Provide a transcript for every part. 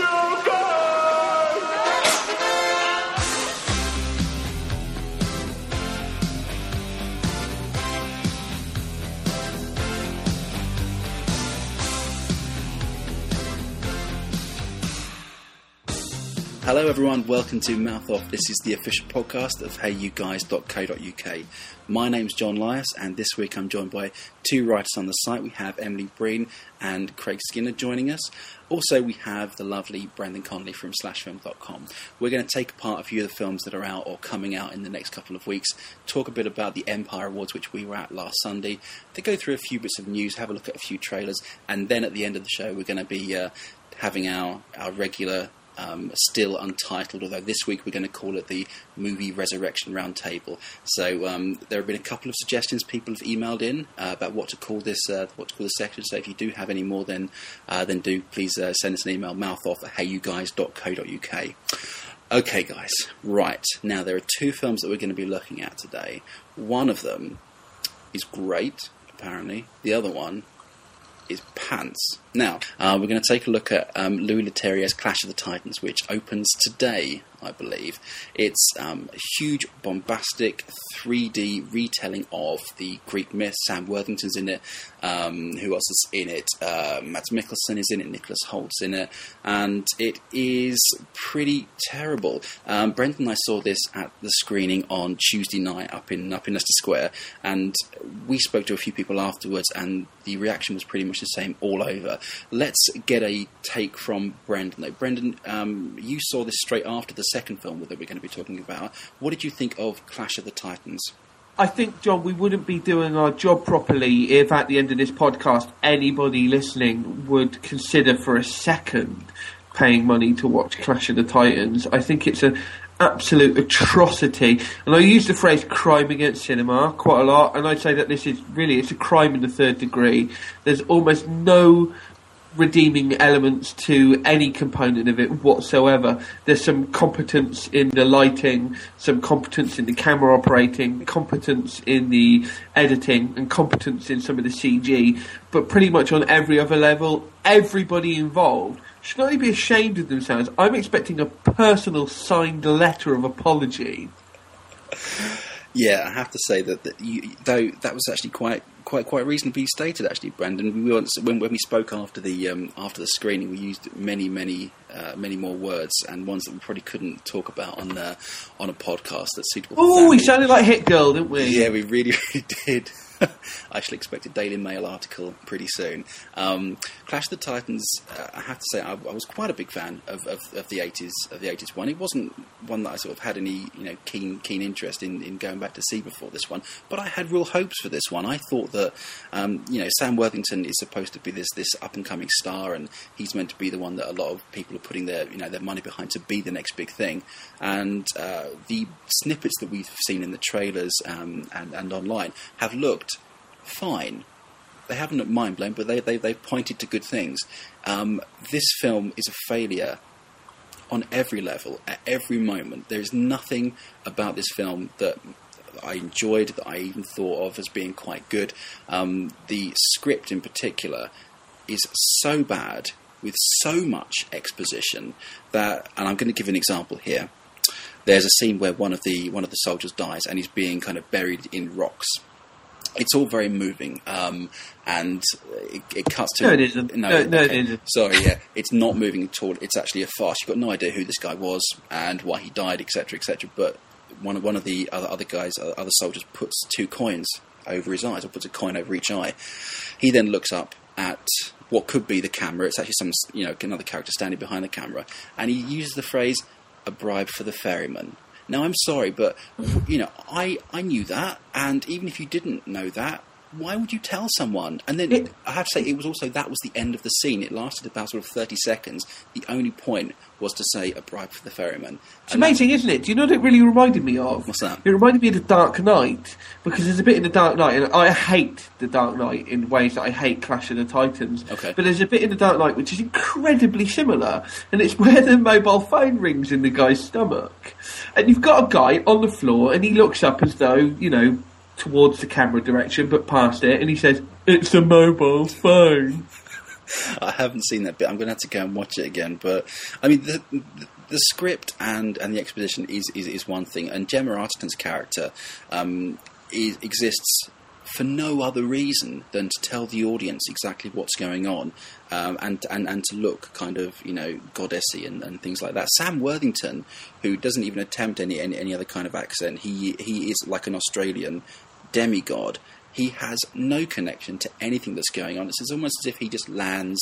fire! Hello, everyone. Welcome to Mouth Off. This is the official podcast of HeyYouGuys.co.uk. My name's Jon Lyus, and this week I'm joined by two writers on the site. We have Emily Breen and Craig Skinner joining us. Also, we have the lovely Brendan Connelly from SlashFilm.com. We're going to take apart a few of the films that are out or coming out in the next couple of weeks, talk a bit about the Empire Awards, which we were at last Sunday, to go through a few bits of news, have a look at a few trailers, and then at the end of the show, we're going to be uh, having our, our regular um, still untitled, although this week we're going to call it the Movie Resurrection Roundtable. So um, there have been a couple of suggestions people have emailed in uh, about what to call this, uh, what to call this section. So if you do have any more, then uh, then do please uh, send us an email, mouthoff at heyyouguys.co.uk. Okay, guys, right now there are two films that we're going to be looking at today. One of them is great, apparently. The other one pants. Now, uh, we're going to take a look at um, Louis Leterrier's Clash of the Titans, which opens today, I believe. It's um, a huge, bombastic 3D retelling of the Greek myth. Sam Worthington's in it. Um, who else is in it? Uh, Mads Mikkelsen is in it. Nicholas Hoult's in it. And it is pretty terrible. Um, Brendan and I saw this at the screening on Tuesday night up in, up in Leicester Square. And we spoke to a few people afterwards, and the reaction was pretty much the same all over. Let's get a take from Brendan. Brendan, um, you saw this straight after the second film that we're going to be talking about. What did you think of Clash of the Titans? I think, John, we wouldn't be doing our job properly if at the end of this podcast anybody listening would consider for a second paying money to watch Clash of the Titans. I think it's an absolute atrocity. And I use the phrase crime against cinema quite a lot, and I'd say that this is really, it's a crime in the third degree. There's almost no redeeming elements to any component of it whatsoever. There's some competence in the lighting, some competence in the camera operating, competence in the editing, and competence in some of the CG. But pretty much on every other level, everybody involved should not only be ashamed of themselves. I'm expecting a personal signed letter of apology. Yeah, I have to say that, that you, though that was actually quite quite quite reasonably stated. Actually, Brandon, we once, when when we spoke after the um, after the screening, we used many many uh, many more words and ones that we probably couldn't talk about on uh, on a podcast that's suitable. Oh, we sounded like Hit Girl, didn't we? Yeah, we really really did. I actually expect a Daily Mail article pretty soon. Um, Clash of the Titans, uh, I have to say, I, I, was quite a big fan of, of, of, the eighties of the eighties one. It wasn't one that I sort of had any you know keen keen interest in, in going back to see before this one, but I had real hopes for this one. I thought that um, you know Sam Worthington is supposed to be this this up and coming star, and he's meant to be the one that a lot of people are putting their you know their money behind to be the next big thing. And uh, the snippets that we've seen in the trailers um, and, and online have looked fine. They haven't mind blown, but they, they, they've pointed to good things. Um, this film is a failure on every level, at every moment. There's nothing about this film that I enjoyed, that I even thought of as being quite good. Um, the script in particular is so bad, with so much exposition, that, and I'm going to give an example here. There's a scene where one of the one of the soldiers dies and he's being kind of buried in rocks it's all very moving, um, and it, it, cuts to. No, it isn't. No, no, no okay. it isn't. Sorry, yeah, it's not moving at all. It's actually a farce. You've got no idea who this guy was and why he died, etc., etc. But one of one of the other other guys, other soldiers, puts two coins over his eyes, or puts a coin over each eye. He then looks up at what could be the camera. It's actually some, you know, another character standing behind the camera, and he uses the phrase "a bribe for the ferryman." Now, I'm sorry, but you know, I I knew that, and even if you didn't know that, why would you tell someone? And then it, I have to say, it was also that was the end of the scene. It lasted about sort of thirty seconds. The only point was to say a bribe for the ferryman. It's and amazing, isn't it? Do you know what it really reminded me of? What's that? It reminded me of the Dark Knight because there's a bit in the Dark Knight, and I hate the Dark Knight in ways that I hate Clash of the Titans. Okay. But there's a bit in the Dark Knight which is incredibly similar, and it's where the mobile phone rings in the guy's stomach, and you've got a guy on the floor, and he looks up as though you know towards the camera direction, but past it, and he says, "It's a mobile phone." I haven't seen that bit. I'm going to have to go and watch it again. But I mean, the, the, the script and, and the exposition is, is, is one thing, and Gemma Arterton's character um, is, exists for no other reason than to tell the audience exactly what's going on um, and, and and to look kind of you know goddessy and, and things like that. Sam Worthington, who doesn't even attempt any, any any other kind of accent, he he is like an Australian demigod. He has no connection to anything that's going on. It's almost as if he just lands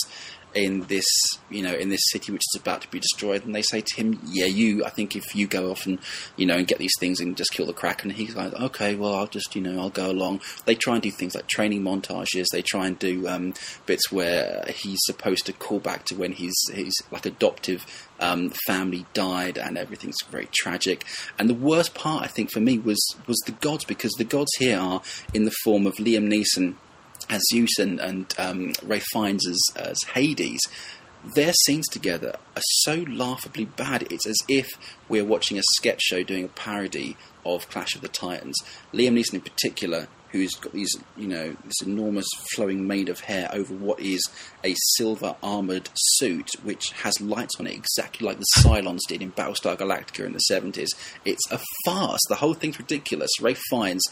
in this, you know, in this city which is about to be destroyed, and they say to him, "Yeah, you. I think if you go off and, you know, and get these things and just kill the Kraken," he's like, "Okay, well, I'll just, you know, I'll go along." They try and do things like training montages. They try and do um, bits where he's supposed to call back to when his his like adoptive um, family died, and everything's very tragic. And the worst part, I think, for me was was the gods because the gods here are in the form of Liam Neeson as Zeus and, and um, Ralph Fiennes as, as Hades, their scenes together are so laughably bad. It's as if we're watching a sketch show doing a parody of Clash of the Titans. Liam Neeson, in particular, who's got these, you know, this enormous flowing mane of hair over what is a silver armored suit, which has lights on it, exactly like the Cylons did in Battlestar Galactica in the seventies. It's a farce. The whole thing's ridiculous. Ralph Fiennes.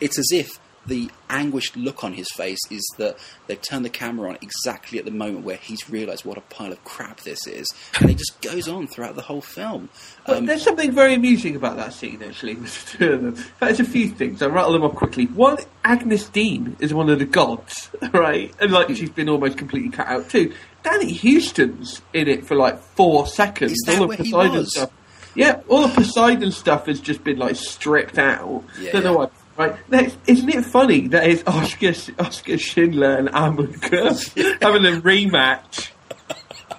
It's as if the anguished look on his face is that they've turned the camera on exactly at the moment where he's realised what a pile of crap this is, and it just goes on throughout the whole film. Well, um, there's something very amusing about that scene, actually, with the two of them. There's a few things. I'll rattle them off quickly. One, Agyness Deyn is one of the gods, right? And like she's been almost completely cut out too. Danny Huston's in it for like four seconds. Is that all the Poseidon stuff. Yeah, all the Poseidon stuff has just been like stripped out. Yeah, Don't yeah. know why. Right, Next, isn't it funny that it's Oscar Oscar Schindler and Amon having a rematch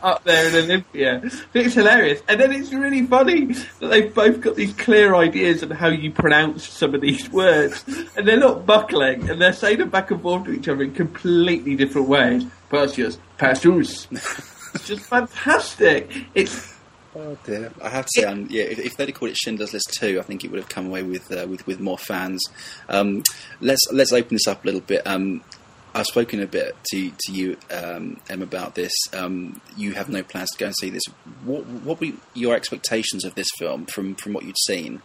up there in Olympia? It's hilarious, and then it's really funny that they've both got these clear ideas on how you pronounce some of these words, and they're not buckling, and they're saying them back and forth to each other in completely different ways. Perseus, Perseus. it's just fantastic. It's Oh dear! I have to say, um, yeah, if, if they'd have called it Schindler's List two, I think it would have come away with uh, with with more fans. Um, let's let's open this up a little bit. Um, I've spoken a bit to to you, um, Em, about this. Um, you have no plans to go and see this. What what were your expectations of this film from from what you'd seen?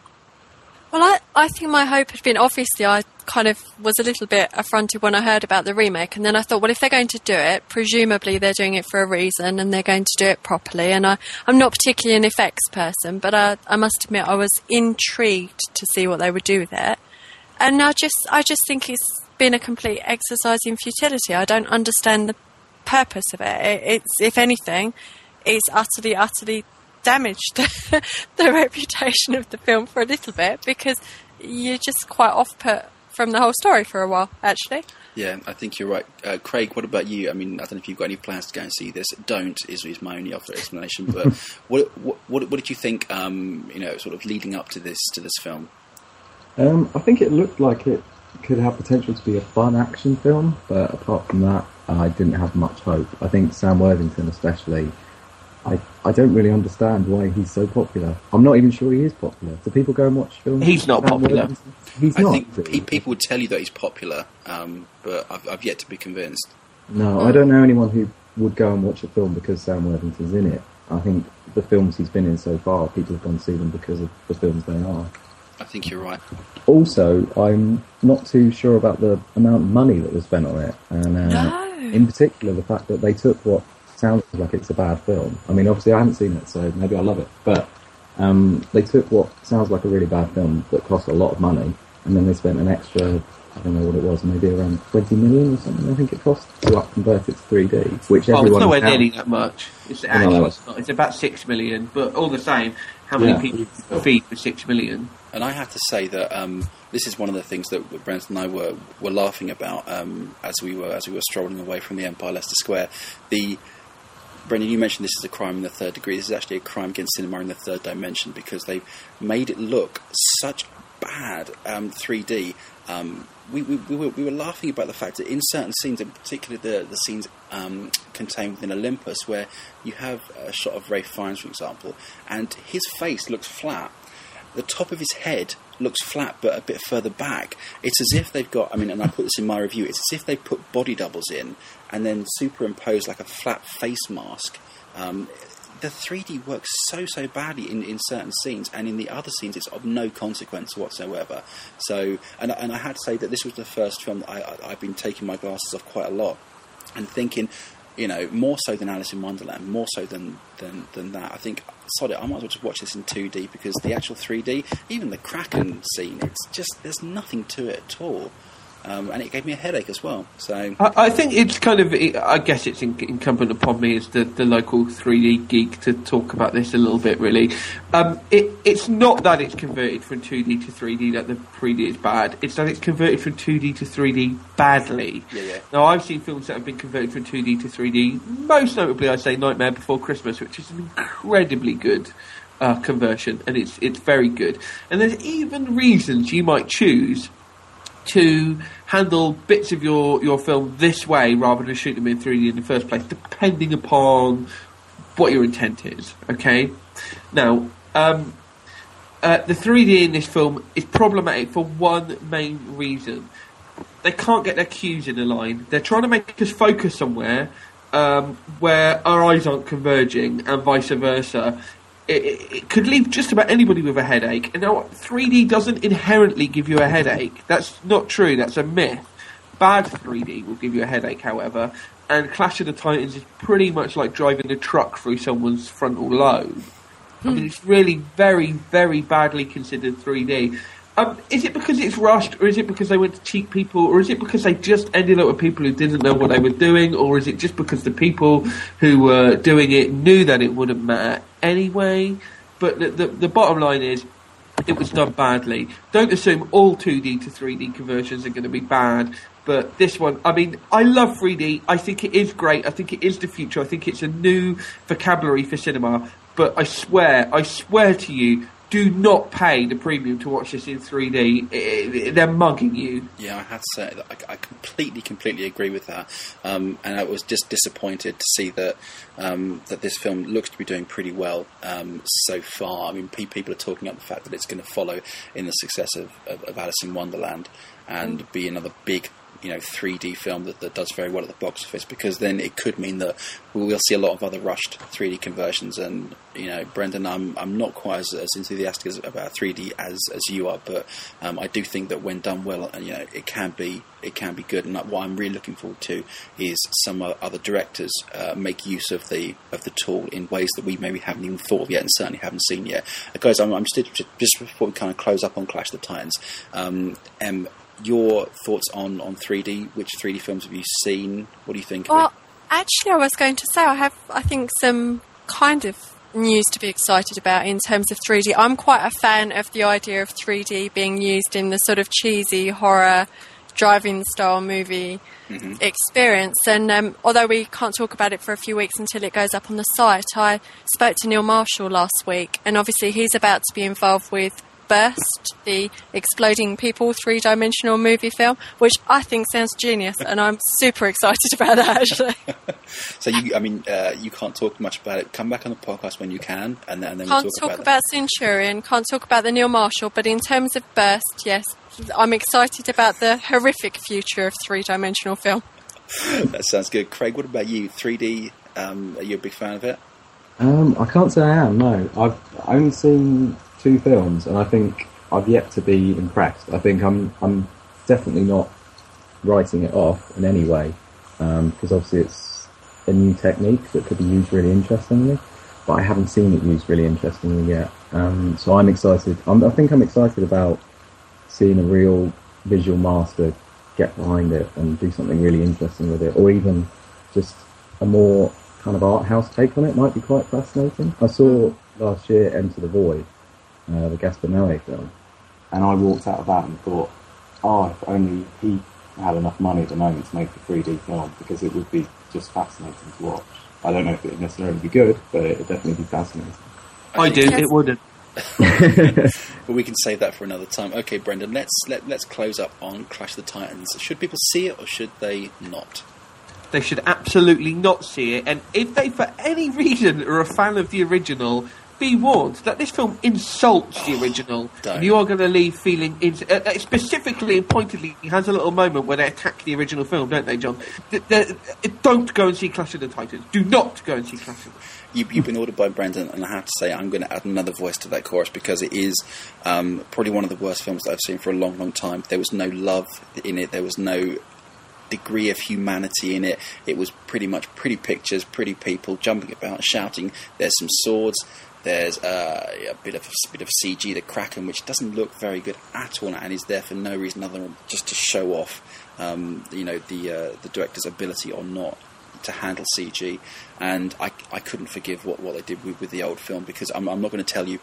Well, I, I think my hope had been obviously I kind of was a little bit affronted when I heard about the remake, and then I thought, well, if they're going to do it, presumably they're doing it for a reason and they're going to do it properly. And I, I'm not particularly an effects person, but I, I must admit I was intrigued to see what they would do with it. And I just I just think it's been a complete exercise in futility. I don't understand the purpose of it. it it's if anything, it's utterly utterly damaged the reputation of the film for a little bit because you're just quite off put from the whole story for a while, actually. Yeah, I think you're right. Uh, Craig, what about you? I mean, I don't know if you've got any plans to go and see this. Don't is, is my only other explanation. But what, what, what what did you think? Um, you know, sort of leading up to this to this film. Um, I think it looked like it could have potential to be a fun action film, but apart from that, I didn't have much hope. I think Sam Worthington, especially, I, I don't really understand why he's so popular. I'm not even sure he is popular. Do people go and watch films? He's not popular. Worthington? He's I not. think really. people would tell you that he's popular, um, but I've, I've yet to be convinced. No, I don't know anyone who would go and watch a film because Sam Worthington's in it. I think the films he's been in so far, people have gone to see them because of the films they are. I think you're right. Also, I'm not too sure about the amount of money that was spent on it, and uh, No. in particular the fact that they took what sounds like it's a bad film. I mean, obviously I haven't seen it, so maybe I love it, but um, they took what sounds like a really bad film that cost a lot of money, and then they spent an extra. I don't know what it was, maybe around 20 million or something, I think it cost to like, convert it to 3D, which Oh, it's everyone nowhere counts- nearly that much. It's actually it's, not. it's about six million, but all the same, how many Yeah. people feed for six million? And I have to say that um, this is one of the things that Brent and I were, were laughing about um, as we were as we were strolling away from the Empire Leicester Square. The Brendan, you mentioned this is a crime in the third degree. This is actually a crime against cinema in the third dimension because they've made it look such bad um, 3D. Um, we, we, we, were, we were laughing about the fact that in certain scenes, in particular the, the scenes um, contained within Olympus, where you have a shot of Ralph Fiennes, for example, and his face looks flat. The top of his head looks flat but a bit further back. It's as if they've got. I mean, and I put this in my review. It's as if they put body doubles in and then superimpose like a flat face mask. Um, the 3D works so so badly in, in certain scenes, and in the other scenes, it's of no consequence whatsoever. So, and and I had to say that this was the first film that I, I, I've been taking my glasses off quite a lot and thinking, you know, more so than Alice in Wonderland, more so than than, than that. I think, sorry, I might as well just watch this in 2D because the actual 3D, even the Kraken scene, it's just there's nothing to it at all. Um, and it gave me a headache as well. So I, I think it's kind of. I guess it's in, incumbent upon me as the, the local 3D geek to talk about this a little bit. Really, um, it, it's not that it's converted from 2D to 3D that the 3D is bad. It's that it's converted from 2D to 3D badly. Yeah, yeah. Now I've seen films that have been converted from 2D to 3D. Most notably, I'd say Nightmare Before Christmas, which is an incredibly good. Uh, conversion and it's it's very good and there's even reasons you might choose to handle bits of your, your film this way rather than shoot them in 3D in the first place, depending upon what your intent is. Okay? Now, um, uh, the 3D in this film is problematic for one main reason. They can't get their cues in a line. They're trying to make us focus somewhere um, where our eyes aren't converging and vice versa it, it, could leave just about anybody with a headache. And now, 3D doesn't inherently give you a headache. That's not true. That's a myth. Bad 3D will give you a headache, however. And Clash of the Titans is pretty much like driving a truck through someone's frontal lobe. I mean, hmm. it's really very, very badly considered 3D. Um, is it because it's rushed, or is it because they went to cheat people, or is it because they just ended up with people who didn't know what they were doing, or is it just because the people who were doing it knew that it wouldn't matter anyway? But the, the, the bottom line is, it was done badly. Don't assume all 2D to 3D conversions are going to be bad. But this one, I mean, I love 3D. I think it is great. I think it is the future. I think it's a new vocabulary for cinema. But I swear, I swear to you, do not pay the premium to watch this in 3D. they're mugging you. Yeah, I have to say that I, completely, completely agree with that. Um, and I was just disappointed to see that um, that this film looks to be doing pretty well um, so far. I mean, pe- people are talking up the fact that it's going to follow in the success of, of, of Alice in Wonderland and be another big you know 3D film that, that does very well at the box office because then it could mean that we will see a lot of other rushed 3D conversions. And you know Brendan I'm I'm not quite as, as enthusiastic as, about 3D as as you are but um, I do think that when done well you know it can be it can be good. And what I'm really looking forward to is some other directors uh, make use of the of the tool in ways that we maybe haven't even thought of yet and certainly haven't seen yet. Guys I'm, I'm just, just before we kind of close up on Clash of the Titans um, um, your thoughts on, on 3D. Which 3D films have you seen? What do you think? Well, actually, I was going to say I have. I think some kind of news to be excited about in terms of 3D. I'm quite a fan of the idea of 3D being used in the sort of cheesy horror driving style movie mm-hmm. experience. And um, although we can't talk about it for a few weeks until it goes up on the site, I spoke to Neil Marshall last week, and obviously he's about to be involved with Burst, the exploding people three dimensional movie film, which I think sounds genius, and I'm super excited about that actually. so you, I mean, uh, you can't talk much about it. Come back on the podcast when you can, and then, and then can't we'll talk, talk about, about Centurion. Can't talk about the Neil Marshall, but in terms of Burst, yes, I'm excited about the horrific future of three dimensional film. that sounds good, Craig. What about you? 3D? Um, are you a big fan of it? Um, I can't say I am. No, I've only seen two films, and I think I've yet to be impressed. I think I'm I'm definitely not writing it off in any way because um, obviously it's a new technique that could be used really interestingly, but I haven't seen it used really interestingly yet. Um, so I'm excited. I'm, I think I'm excited about seeing a real visual master get behind it and do something really interesting with it, or even just a more kind of art house take on it might be quite fascinating. I saw last year Enter the Void, uh, the Gaspar Noé film. And I walked out of that and thought, oh, if only he had enough money at the moment to make a 3D film, because it would be just fascinating to watch. I don't know if it would necessarily be good, but it would definitely be fascinating. I do. It wouldn't. but we can save that for another time. Okay, Brendan, let's let, let's close up on Clash of the Titans. Should people see it or should they not? They should absolutely not see it. And if they, for any reason, are a fan of the original, be warned that this film insults the original. Don't. and you are going to leave feeling. Ins- uh, uh, specifically and pointedly, he has a little moment where they attack the original film, don't they, John? Th- th- uh, don't go and see Clash of the Titans. Do not go and see Clash of the You, you've been ordered by Brendan, and I have to say, I'm going to add another voice to that chorus because it is um, probably one of the worst films that I've seen for a long, long time. There was no love in it. There was no degree of humanity in it. It was pretty much pretty pictures, pretty people jumping about, shouting. There's some swords. There's uh, a bit of a bit of CG, the Kraken, which doesn't look very good at all, and is there for no reason other than just to show off, um, you know, the uh, the director's ability or not to handle CG. And I, I couldn't forgive what, what they did with, with the old film because I'm, I'm not going to tell you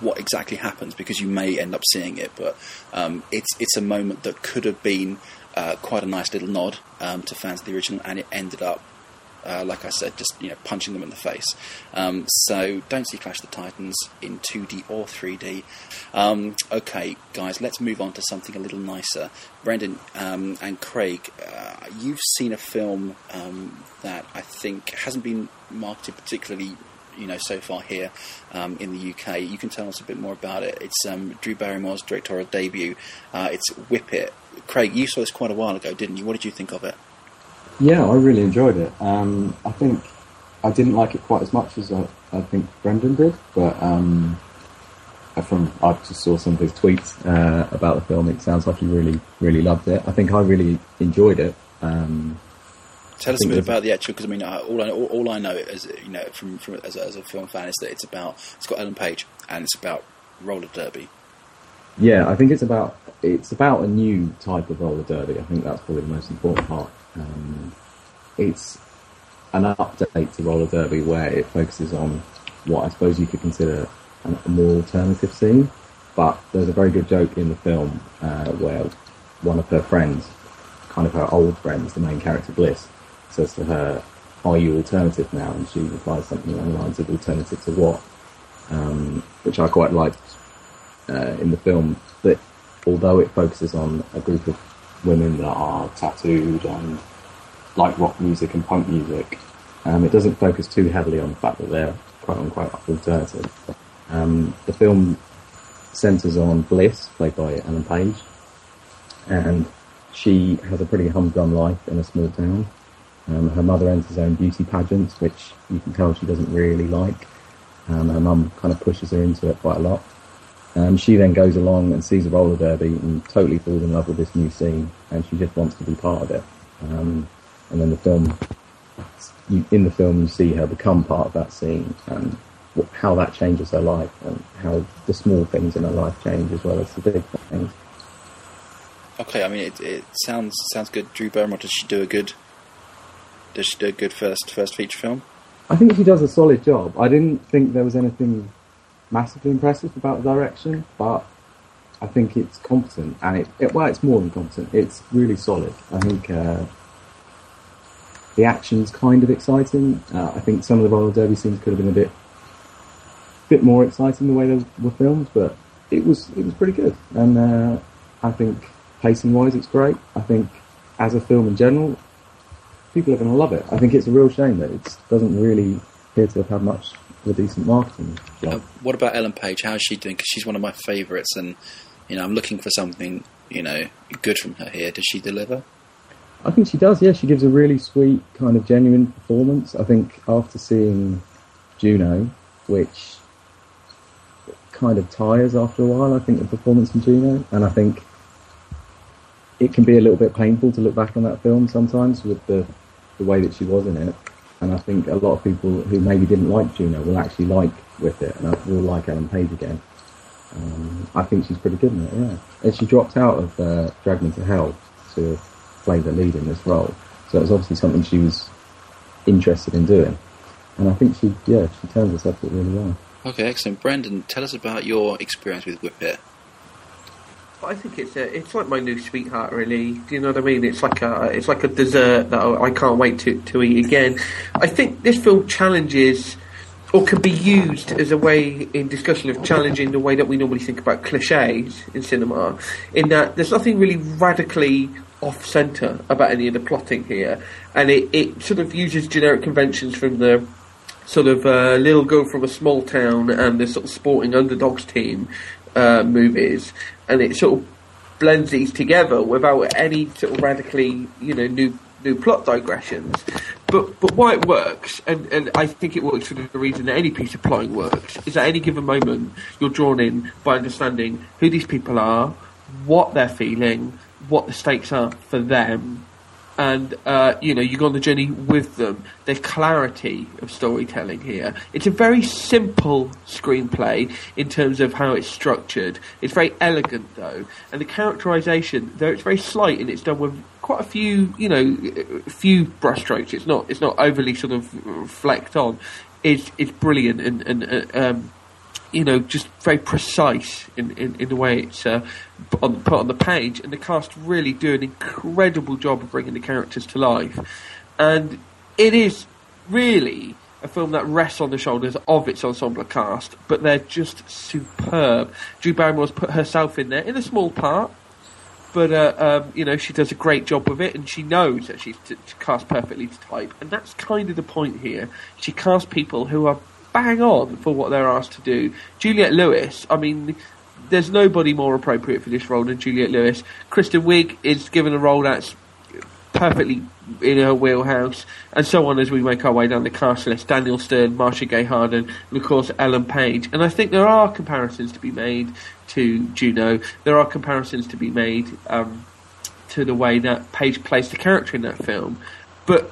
what exactly happens because you may end up seeing it, but um, it's it's a moment that could have been uh, quite a nice little nod um, to fans of the original, and it ended up, uh, like I said, just you know punching them in the face. Um, so don't see Clash of the Titans in 2D or 3D. Um, okay, guys, let's move on to something a little nicer. Brendan um, and Craig, uh, you've seen a film um, that I think hasn't been marketed particularly you know so far here um, in the UK. You can tell us a bit more about it. It's um, Drew Barrymore's directorial debut. Uh, it's Whip It. Craig, you saw this quite a while ago, didn't you? What did you think of it? Yeah, I really enjoyed it. Um, I think I didn't like it quite as much as I, I think Brendan did, but um, from I just saw some of his tweets uh, about the film. It sounds like he really, really loved it. I think I really enjoyed it. Um, Tell us a bit about the actual, because I mean, uh, all I all, all I know is you know from, from as, a, as a film fan is that it's about it's got Ellen Page and it's about roller derby. Yeah, I think it's about it's about a new type of roller derby. I think that's probably the most important part. Um, it's an update to roller derby where it focuses on what I suppose you could consider a more alternative scene. But there's a very good joke in the film uh, where one of her friends, kind of her old friends, the main character Bliss, says to her, "Are you alternative now?" And she replies something along the lines of "Alternative to what?" Um, which I quite liked uh, in the film that although it focuses on a group of women that are tattooed and like rock music and punk music, um, it doesn't focus too heavily on the fact that they're quote unquote alternative. Um, the film centres on Bliss, played by Ellen Page, and she has a pretty humdrum life in a small town. Um, her mother enters her own beauty pageants, which you can tell she doesn't really like. Um, her mum kind of pushes her into it quite a lot. Um, she then goes along and sees a roller derby and totally falls in love with this new scene, and she just wants to be part of it. Um, and then the film, you, in the film, you see her become part of that scene and wh- how that changes her life, and how the small things in her life change as well as the big things. Okay, I mean, it, it sounds sounds good. Drew Barrymore, does she do a good? Does she do a good first first feature film? I think she does a solid job. I didn't think there was anything massively impressive about the direction, but I think it's competent, and it, it well, it's more than competent. It's really solid. I think uh, the action's kind of exciting. Uh, I think some of the roller derby scenes could have been a bit, bit more exciting the way they were filmed, but it was it was pretty good. And uh, I think pacing wise, it's great. I think as a film in general, people are going to love it. I think it's a real shame that it doesn't really appear to have had much a decent marketing job. Uh, what about Ellen Page? How's she doing? Because she's one of my favourites, and you know, I'm looking for something you know good from her here. Does she deliver? I think she does. Yeah, she gives a really sweet, kind of genuine performance. I think after seeing Juno, which kind of tires after a while. I think the performance in Juno, and I think it can be a little bit painful to look back on that film sometimes with the the way that she was in it. And I think a lot of people who maybe didn't like Juno will actually like with it, and will like Ellen Page again. Um, I think she's pretty good in it. Yeah, and she dropped out of uh, Drag Me to Hell to play the lead in this role, so it was obviously something she was interested in doing. And I think she, yeah, she turns herself up really well. Okay, excellent. Brendan, tell us about your experience with Whip It. I think it's a, it's like my new sweetheart, really. Do you know what I mean? It's like a it's like a dessert that I can't wait to, to eat again. I think this film challenges, or can be used as a way in discussion of challenging the way that we normally think about cliches in cinema. In that there's nothing really radically off centre about any of the plotting here, and it, it sort of uses generic conventions from the sort of uh, little girl from a small town and the sort of sporting underdogs team uh, movies, and it sort of blends these together without any sort of radically, you know, new new plot digressions. But but why it works, and, and I think it works for the reason that any piece of plotting works, is at any given moment you're drawn in by understanding who these people are, what they're feeling, what the stakes are for them, and uh, you know you go on the journey with them. There's clarity of storytelling here. It's a very simple screenplay in terms of how it's structured. It's very elegant though, and the characterization, though it's very slight and it's done with quite a few, you know, few brushstrokes. It's not it's not overly sort of reflect on. Is it's brilliant and and uh, um, you know, just very precise in, in, in the way it's uh, put, on, put on the page, and the cast really do an incredible job of bringing the characters to life. And it is really a film that rests on the shoulders of its ensemble cast, but they're just superb. Drew Barrymore's put herself in there in a small part, but uh, um, you know she does a great job of it, and she knows that she's t- cast perfectly to type, and that's kind of the point here. She casts people who are bang on for what they're asked to do. Juliette Lewis, I mean, there's nobody more appropriate for this role than Juliette Lewis. Kristen Wiig is given a role that's perfectly in her wheelhouse, and so on as we make our way down the cast list. Daniel Stern, Marcia Gay Harden, and of course Ellen Page. And I think there are comparisons to be made to Juno. There are comparisons to be made um, to the way that Page plays the character in that film. But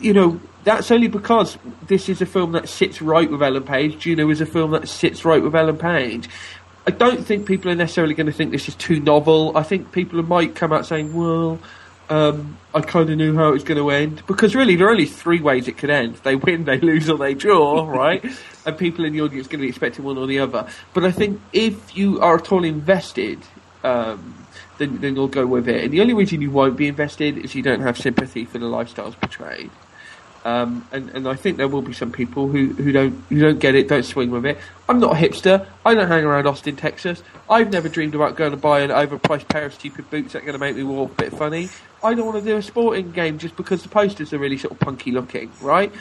you know, that's only because this is a film that sits right with Ellen Page. Juno is a film that sits right with Ellen Page. I don't think people are necessarily going to think this is too novel. I think people might come out saying, well, um, I kind of knew how it was going to end. Because really, there are only three ways it could end. They win, they lose, or they draw, right? and people in the audience are going to be expecting one or the other. But I think if you are at all invested, um, then, then you'll go with it. And the only reason you won't be invested is you don't have sympathy for the lifestyles portrayed. Um, and, and I think there will be some people who, who don't who don't get it, don't swing with it. I'm not a hipster. I don't hang around Austin, Texas. I've never dreamed about going to buy an overpriced pair of stupid boots that are going to make me walk a bit funny. I don't want to do a sporting game just because the posters are really sort of punky looking, right?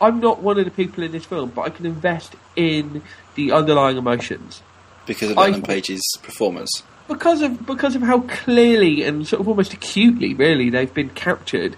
I'm not one of the people in this film, but I can invest in the underlying emotions because of Ellen Page's performance because of because of how clearly and sort of almost acutely, really, they've been captured.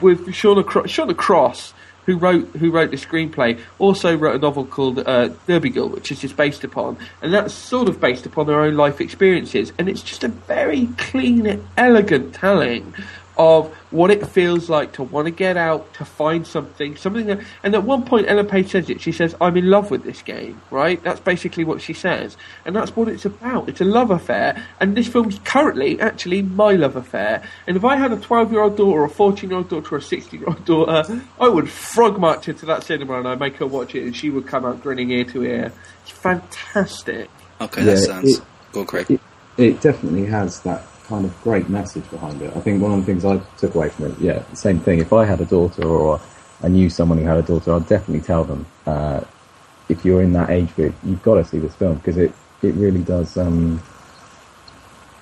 With Shauna Cross, who wrote who wrote the screenplay, also wrote a novel called uh, Derby Girl, which is just based upon, and that's sort of based upon their own life experiences, and it's just a very clean, elegant telling of what it feels like to want to get out, to find something, something that, and at one point Ellen Page says it, she says, I'm in love with this game, right? That's basically what she says. And that's what it's about. It's a love affair, and this film's currently actually my love affair. And if I had a 12 year old daughter, a 14 year old daughter, or a 16 year old daughter, I would frog march into that cinema and I'd make her watch it, and she would come out grinning ear to ear. It's fantastic. Okay, yeah, that sounds. It, Go Craig. It, it definitely has that kind of great message behind it. I think one of the things I took away from it, yeah, same thing. If I had a daughter or I knew someone who had a daughter, I'd definitely tell them, uh, if you're in that age group, you've got to see this film because it, it really does um,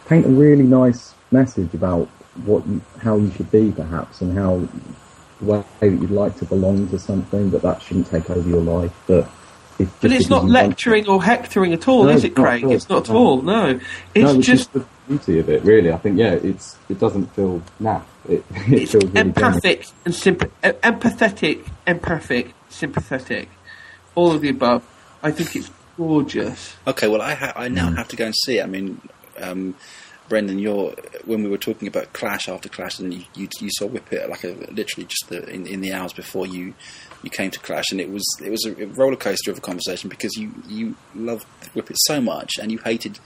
paint a really nice message about what you, how you should be, perhaps, and how the way that you'd like to belong to something, but that shouldn't take over your life. But but it's not lecturing or hectoring at all, no, is it, Craig? It's not at all. No, it's no, just the beauty of it. Really, I think yeah, it's it doesn't feel naff. It, it it's feels really empathic and simp- empathetic, empathic, sympathetic, all of the above. I think it's gorgeous. Okay, well, I ha- I now mm. have to go and see it. I mean. Um, Brendan, you're when we were talking about Clash after Clash, and you you, you saw Whip It like a, literally just the, in, in the hours before you you came to Clash, and it was it was a roller coaster of a conversation because you you loved Whip It so much, and you hated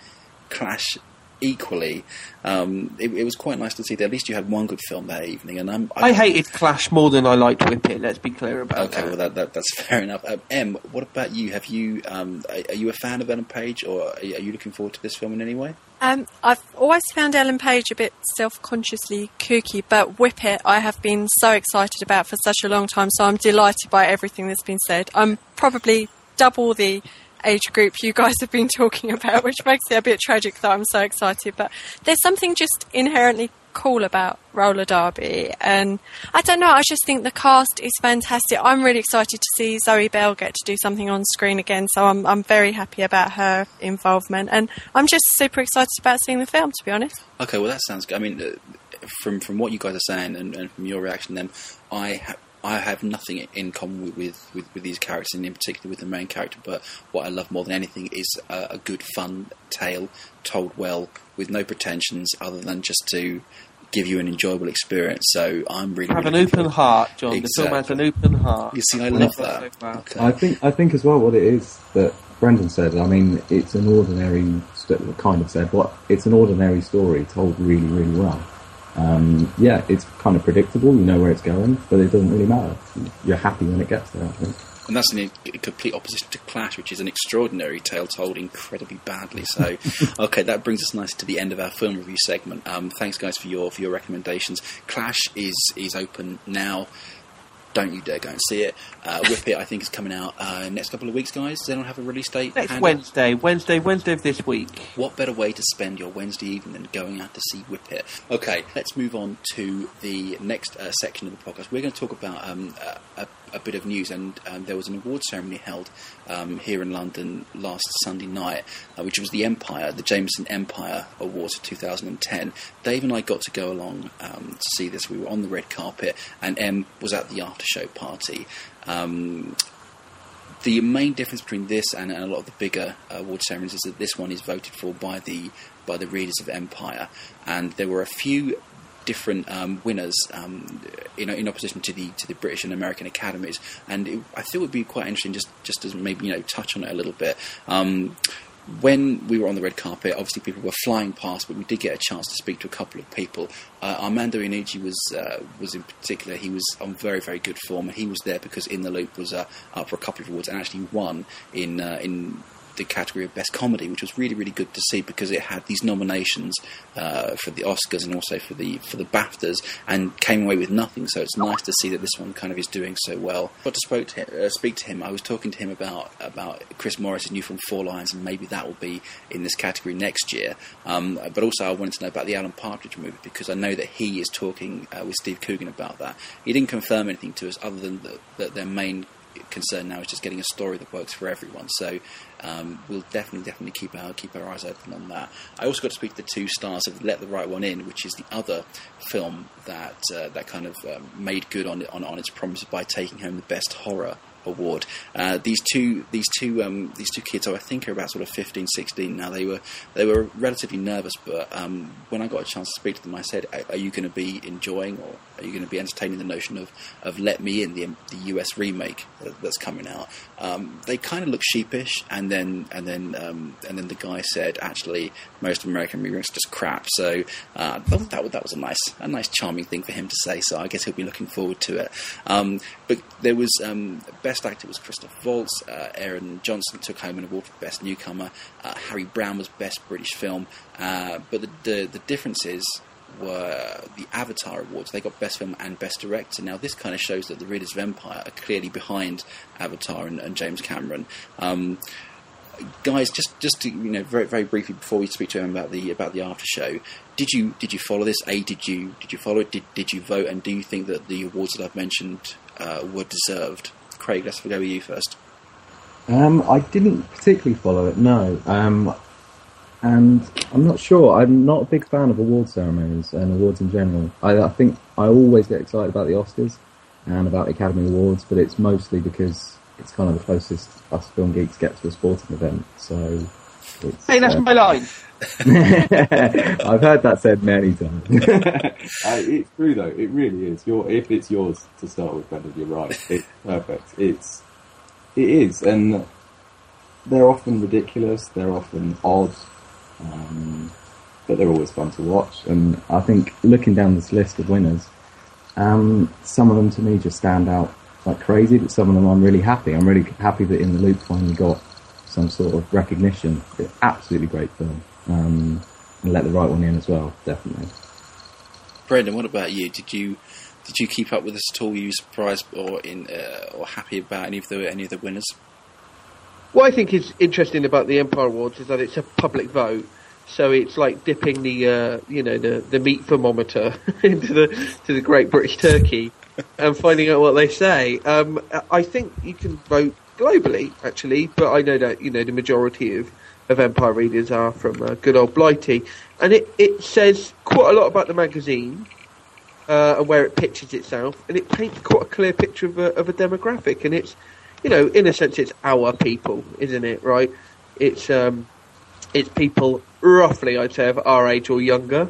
Clash equally. Um, it, it, was quite nice to see that at least you had one good film that evening. And I'm, I, I hated Clash more than I liked Whip It. Let's be clear about okay, that. Okay, well that, that, that's fair enough. Um, M, what about you? Have you um, are, are, you a fan of Ellen Page, or are you, are you looking forward to this film in any way? Um, I've always found Ellen Page a bit self-consciously kooky, but Whip It I have been so excited about for such a long time. So I'm delighted by everything that's been said. I'm probably double the age group you guys have been talking about, which makes it a bit tragic that I'm so excited. But there's something just inherently cool about roller derby. And I don't know, I just think the cast is fantastic. I'm really excited to see Zoe Bell get to do something on screen again, so I'm, I'm very happy about her involvement. And I'm just super excited about seeing the film, to be honest. Okay, well that sounds good. I mean, uh, from from what you guys are saying and, and from your reaction, then I ha- I have nothing in common with, with, with, with these characters, and in particular with the main character. But what I love more than anything is a, a good, fun tale told well, with no pretensions other than just to give you an enjoyable experience. So I'm really Have really an open heart, John. The film has an open heart. You see, I love that. far. Okay. I think I think as well what it is that Brendan said. I mean, it's an ordinary kind of said what it's an ordinary story told really really well. Um, yeah, it's kind of predictable. You know where it's going, but it doesn't really matter. You're happy when it gets there. I think. And that's in a complete opposition to Clash, which is an extraordinary tale told incredibly badly. So, okay, that brings us nicely to the end of our film review segment. Um, thanks, guys, for your for your recommendations. Clash is is open now. Don't you dare go and see it. Uh, Whip It, I think, is coming out uh, next couple of weeks, guys. Does anyone have a release date? Next? Wednesday, Wednesday, Wednesday of this week. What better way to spend your Wednesday evening than going out to see Whip It? Okay, let's move on to the next uh, section of the podcast. We're going to talk about um, a, a, a bit of news, and um, there was an award ceremony held um, here in London last Sunday night, uh, which was the Empire, the Jameson Empire Awards of 2010. Dave and I got to go along um, to see this. We were on the red carpet, and Em was at the after show party. Um, the main difference between this and, and a lot of the bigger uh, award ceremonies is that this one is voted for by the by the readers of Empire, and there were a few different um, winners um, in, in opposition to the to the British and American academies, and it, I think it would be quite interesting just just to maybe you know touch on it a little bit. Um, when we were on the red carpet, obviously people were flying past, but we did get a chance to speak to a couple of people. Uh, Armando Iannucci was uh, was in particular. He was on very very good form, and he was there because In the Loop was uh, up for a couple of awards and actually won in uh, in the category of best comedy, which was really really good to see because it had these nominations uh, for the Oscars and also for the for the BAFTAs, and came away with nothing. So it's nice to see that this one kind of is doing so well. Got to spoke to him, uh, speak to him. I was talking to him about about Chris Morris' new film Four Lions, and maybe that will be in this category next year. Um, but also, I wanted to know about the Alan Partridge movie because I know that he is talking uh, with Steve Coogan about that. He didn't confirm anything to us other than that that their main concern now is just getting a story that works for everyone. So um, we'll definitely, definitely keep our keep our eyes open on that. I also got to speak to the two stars of Let the Right One In, which is the other film that uh, that kind of um, made good on, on on its promise by taking home the best horror award. Uh, these two these two um, these two kids, I think, are about sort of 15, 16 now. They were they were relatively nervous, but um, when I got a chance to speak to them, I said, "Are, are you going to be enjoying, or are you going to be entertaining the notion of, of Let Me In, the the US remake that's coming out?" Um, they kind of look sheepish, and then and then um, and then the guy said, "Actually, most American remakes are just crap." So uh, that that was a nice a nice charming thing for him to say. So I guess he'll be looking forward to it. Um, but there was um, best actor was Christoph Waltz. Uh, Aaron Johnson took home an award for best newcomer. Uh, Harry Brown was best British film. Uh, but the, the the differences were the Avatar awards. They got best film and best director. Now this kind of shows that the Readers of Empire are clearly behind Avatar and, and James Cameron. Um, guys, just just to, you know, very very briefly before we speak to him about the about the after show, did you did you follow this? A, did you did you follow it? Did did you vote? And do you think that the awards that I've mentioned uh, were deserved? Craig, let's go with you first. Um, I didn't particularly follow it, no. Um, and I'm not sure. I'm not a big fan of award ceremonies and awards in general. I, I think I always get excited about the Oscars and about the Academy Awards, but it's mostly because it's kind of the closest us film geeks get to a sporting event. So, it's, Hey, that's uh, my line. I've heard that said many times. uh, it's true though. It really is. Your if it's yours to start with, Brendan, you're right. It's perfect. It's it is, and they're often ridiculous. They're often odd, um, but they're always fun to watch. And I think looking down this list of winners, um, some of them to me just stand out like crazy. But some of them I'm really happy. I'm really happy that In the Loop finally got some sort of recognition. It's absolutely great film. Um, and let the right one in as well, definitely. Brendan, what about you? Did you did you keep up with this at all? Were you surprised or in uh, or happy about any of the any of the winners? What I think is interesting about the Empire Awards is that it's a public vote. So it's like dipping the uh, you know the, the meat thermometer into the to the Great British Turkey and finding out what they say. Um, I think you can vote globally actually, but I know that you know the majority of, of Empire readers are from uh, good old Blighty, and it, it says quite a lot about the magazine uh, and where it pitches itself, and it paints quite a clear picture of a, of a demographic, and it's you know in a sense it's our people, isn't it? Right? It's um, it's people roughly I'd say of our age or younger.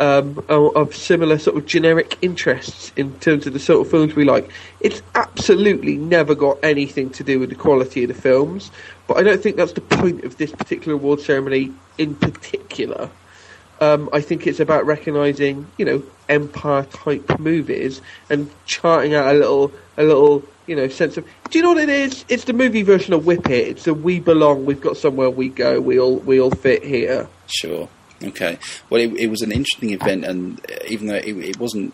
Um, of similar sort of generic interests in terms of the sort of films we like. It's absolutely never got anything to do with the quality of the films, but I don't think that's the point of this particular award ceremony in particular. Um, I think it's about recognising, you know, empire type movies and charting out a little, a little, you know, sense of. Do you know what it is? It's the movie version of Whip It. It's a we belong. We've got somewhere we go. We all we all fit here. Sure. Okay. Well, it, it was an interesting event, and even though it, it wasn't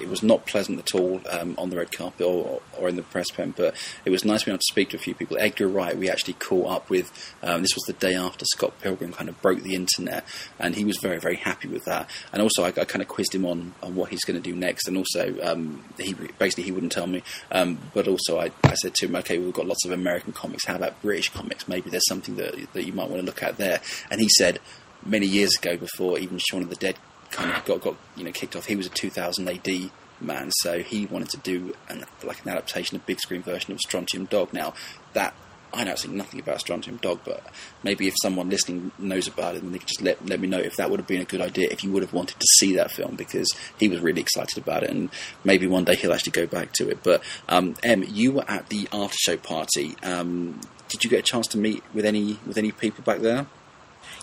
it was not pleasant at all um, on the red carpet or, or in the press pen, but it was nice being able to speak to a few people. Edgar Wright, we actually caught up with. Um, this was the day after Scott Pilgrim kind of broke the internet, and he was very, very happy with that. And also, I, I kind of quizzed him on, on what he's going to do next, and also um, he basically he wouldn't tell me. Um, but also, I, I said to him, okay, we've got lots of American comics. How about British comics? Maybe there's something that that you might want to look at there. And he said many years ago, before even Shaun of the Dead kind of got got you know kicked off. He was a 2000 AD man, so he wanted to do an, like an adaptation, a big screen version of Strontium Dog. Now that I know absolutely nothing about Strontium Dog, but maybe if someone listening knows about it, then they can just let let me know if that would have been a good idea. If you would have wanted to see that film, because he was really excited about it, and maybe one day he'll actually go back to it. But um, Em, you were at the after show party. Um, did you get a chance to meet with any with any people back there?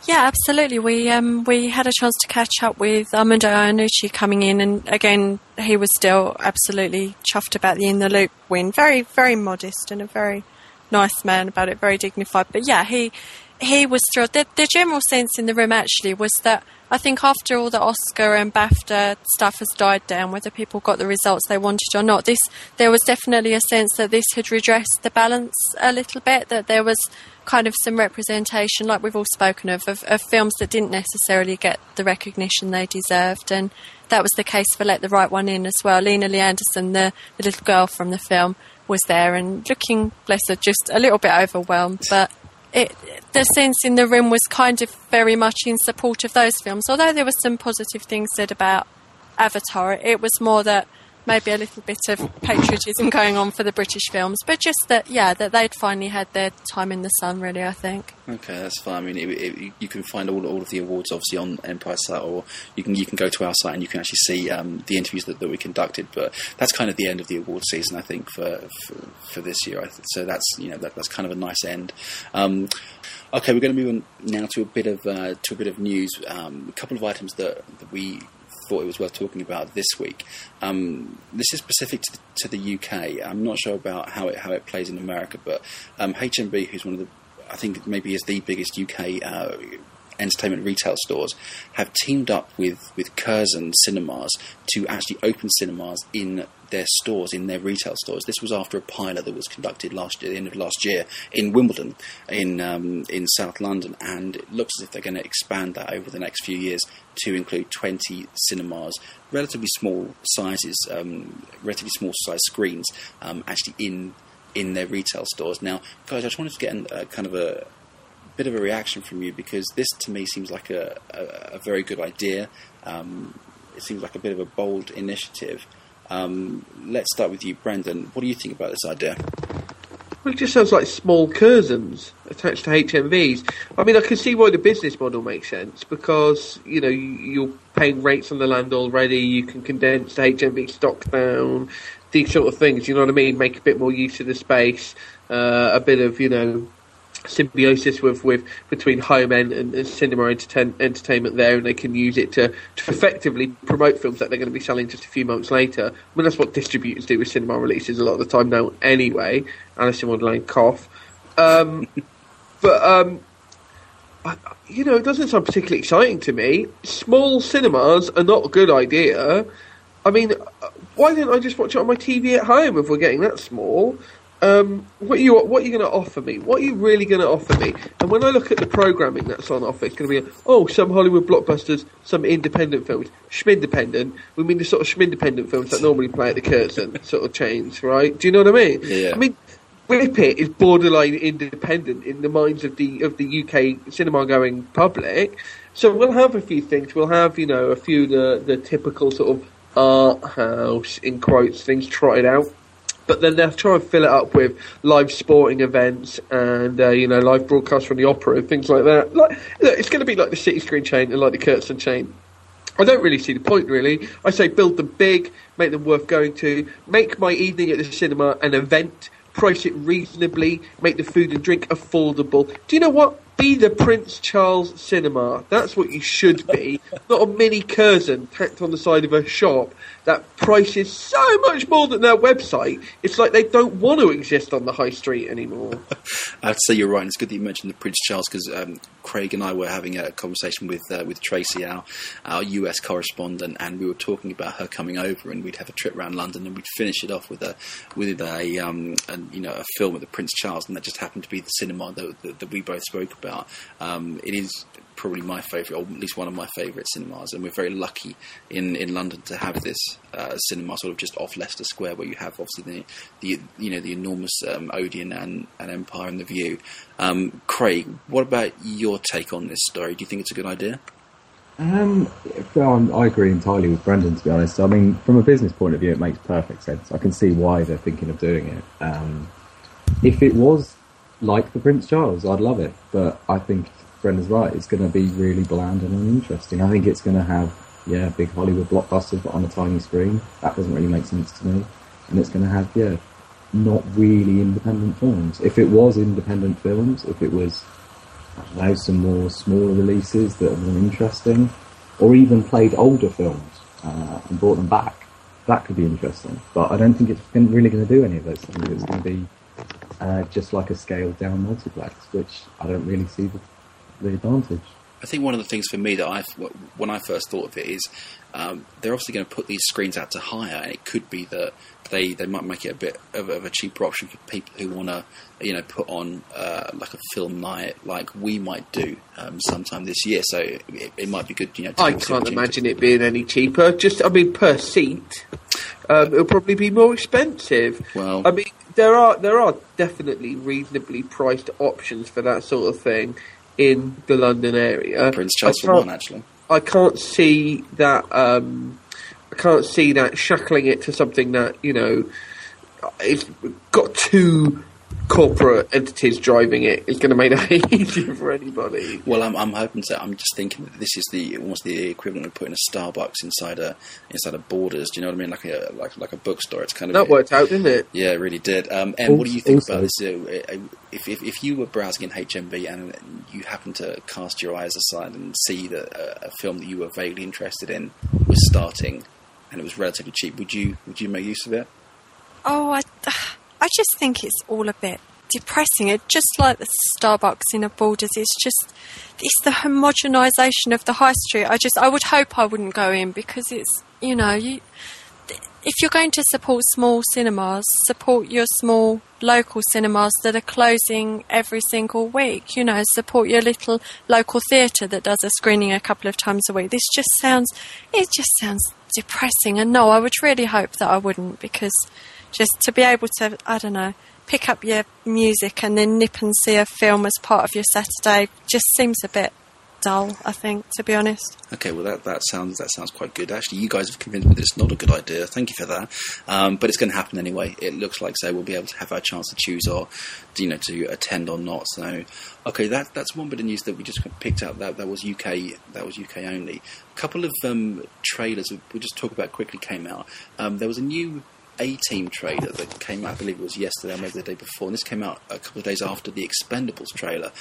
Yeah, absolutely. We um, we had a chance to catch up with Armando Iannucci coming in, and again, he was still absolutely chuffed about the in the loop win. Very, very modest and a very nice man about it, very dignified. But yeah, he he was thrilled. The, the general sense in the room actually was that I think after all the Oscar and BAFTA stuff has died down, whether people got the results they wanted or not, this there was definitely a sense that this had redressed the balance a little bit. That there was kind of some representation, like we've all spoken of, of, of films that didn't necessarily get the recognition they deserved, and that was the case for Let the Right One In as well. Lina Leandersson, the, the little girl from the film, was there and looking, bless her, just a little bit overwhelmed, but it, the sense in the room was kind of very much in support of those films. Although there were some positive things said about Avatar, it was more that maybe a little bit of patriotism going on for the British films, but just that, yeah, that they'd finally had their time in the sun, really, I think. Okay, that's fine. I mean, it, it, you can find all, all of the awards obviously on Empire site, or you can you can go to our site and you can actually see um, the interviews that, that we conducted. But that's kind of the end of the award season, I think, for for, for this year. So that's you know that, that's kind of a nice end. Um, okay, we're going to move on now to a bit of uh, to a bit of news. Um, a couple of items that, that we thought it was worth talking about this week. Um, this is specific to the, to the, UK. I'm not sure about how it how it plays in America, but um, HMV, who's one of the I think maybe is the biggest UK uh, entertainment retail stores have teamed up with, with Curzon Cinemas to actually open cinemas in their stores, in their retail stores. This was after a pilot that was conducted last year, the end of last year, in Wimbledon, in um, in South London, and it looks as if they're going to expand that over the next few years to include 20 cinemas, relatively small sizes, um, relatively small size screens, um, actually in in their retail stores. Now, guys, I just wanted to get a, kind of a, bit of a reaction from you because this to me seems like a, a, a very good idea. Um, it seems like a bit of a bold initiative. Um, let's start with you, Brendan. What do you think about this idea? Well, it just sounds like small Curzons attached to HMVs. I mean, I can see why the business model makes sense because you know you're paying rates on the land already. You can condense the HMV stock down, these sort of things. You know what I mean? Make a bit more use of the space, uh, a bit of you know symbiosis with, with between home and, and cinema entertain, entertainment there, and they can use it to, to effectively promote films that they're going to be selling just a few months later. I mean, that's what distributors do with cinema releases a lot of the time now, anyway. Alice in Wonderland cough. Um, but um, I, you know, it doesn't sound particularly exciting to me. Small cinemas are not a good idea. I mean, why didn't I just watch it on my TV at home if we're getting that small? Um, what are you what are you going to offer me? What are you really going to offer me? And when I look at the programming that's on offer, it's going to be oh, some Hollywood blockbusters, some independent films, schmindependent. We mean the sort of schmindependent films that normally play at the Curzon sort of chains, right? Do you know what I mean? Yeah. I mean, Whip It is borderline independent in the minds of the of the UK cinema going public. So we'll have a few things. We'll have you know a few the the typical sort of art house in quotes things trotted out but then they'll try and fill it up with live sporting events and uh, you know live broadcasts from the opera and things like that. Like, look, it's going to be like the City Screen chain and like the Curzon chain. I don't really see the point, really. I say build them big, make them worth going to, make my evening at the cinema an event, price it reasonably, make the food and drink affordable. Do you know what? Be the Prince Charles Cinema. That's what you should be. Not a mini Curzon tacked on the side of a shop that prices so much more than their website. It's like they don't want to exist on the high street anymore. I'd say you're right. It's good that you mentioned the Prince Charles because um, Craig and I were having a conversation with uh, with Tracy, our our US correspondent, and we were talking about her coming over, and we'd have a trip around London, and we'd finish it off with a with a, um, a you know a film at the Prince Charles, and that just happened to be the cinema that, that, that we both spoke about. Um, it is probably my favourite, or at least one of my favourite cinemas. And we're very lucky in, in London to have this uh, cinema sort of just off Leicester Square, where you have obviously the, the you know the enormous um, Odeon and, and Empire and the View. Um, Craig, what about your take on this story? Do you think it's a good idea? Um, i agree entirely with Brendan. To be honest, I mean, from a business point of view, it makes perfect sense. I can see why they're thinking of doing it. Um, if it was like the Prince Charles, I'd love it. But I think Brendan's right. It's going to be really bland and uninteresting. I think it's going to have yeah big Hollywood blockbusters, but on a tiny screen. That doesn't really make sense to me. And it's going to have yeah not really independent films. If it was independent films, if it was I know some more smaller releases that are more interesting, or even played older films uh, and brought them back, that could be interesting. But I don't think it's really going to do any of those things. It's going to be uh, just like a scaled down multiplex, which I don't really see the the advantage. I think one of the things for me that I, when I first thought of it, is um, they're obviously going to put these screens out to hire, and it could be that they, they might make it a bit of, of a cheaper option for people who want to, you know, put on uh, like a film night, like we might do um, sometime this year. So it, it, might be good, you know. I can't imagine it being any cheaper. Just, I mean, per seat, um, it'll probably be more expensive. Well, I mean, there are there are definitely reasonably priced options for that sort of thing in the London area. Prince Charles for one, actually. I can't see that. Um, I can't see that shackling it to something that you know. It's got too corporate entities driving it is going to make it easier for anybody. Well, I'm, I'm hoping to. I'm just thinking that this is the almost the equivalent of putting a Starbucks inside a inside a Borders. Do you know what I mean? Like a like like a bookstore. It's kind of that worked out, didn't it? Yeah, it really did. Um, and what do you think also, about this? Uh, uh, if, if, if you were browsing in HMV and you happen to cast your eyes aside and see that a, a film that you were vaguely interested in was starting and it was relatively cheap, would you would you make use of it? Oh, I. I just think it's all a bit depressing. It just like the Starbucks in a Borders. It's just it's the homogenisation of the high street. I just I would hope I wouldn't go in because it's you know you if you're going to support small cinemas, support your small local cinemas that are closing every single week. You know, support your little local theatre that does a screening a couple of times a week. This just sounds, it just sounds depressing. And no, I would really hope that I wouldn't because just to be able to, I don't know, pick up your music and then nip and see a film as part of your Saturday just seems a bit dull, I think, to be honest. Okay, well that, that sounds that sounds quite good. Actually, you guys have convinced me that it's not a good idea. Thank you for that. Um, but it's going to happen anyway. It looks like so we'll be able to have our chance to choose or you know to attend or not. So okay, that that's one bit of news that we just picked up. That that was UK. That was UK only. A couple of um, trailers we'll just talk about quickly came out. Um, there was a new a Team trailer that came out, I believe it was yesterday or maybe the day before, and this came out a couple of days after the Expendables trailer.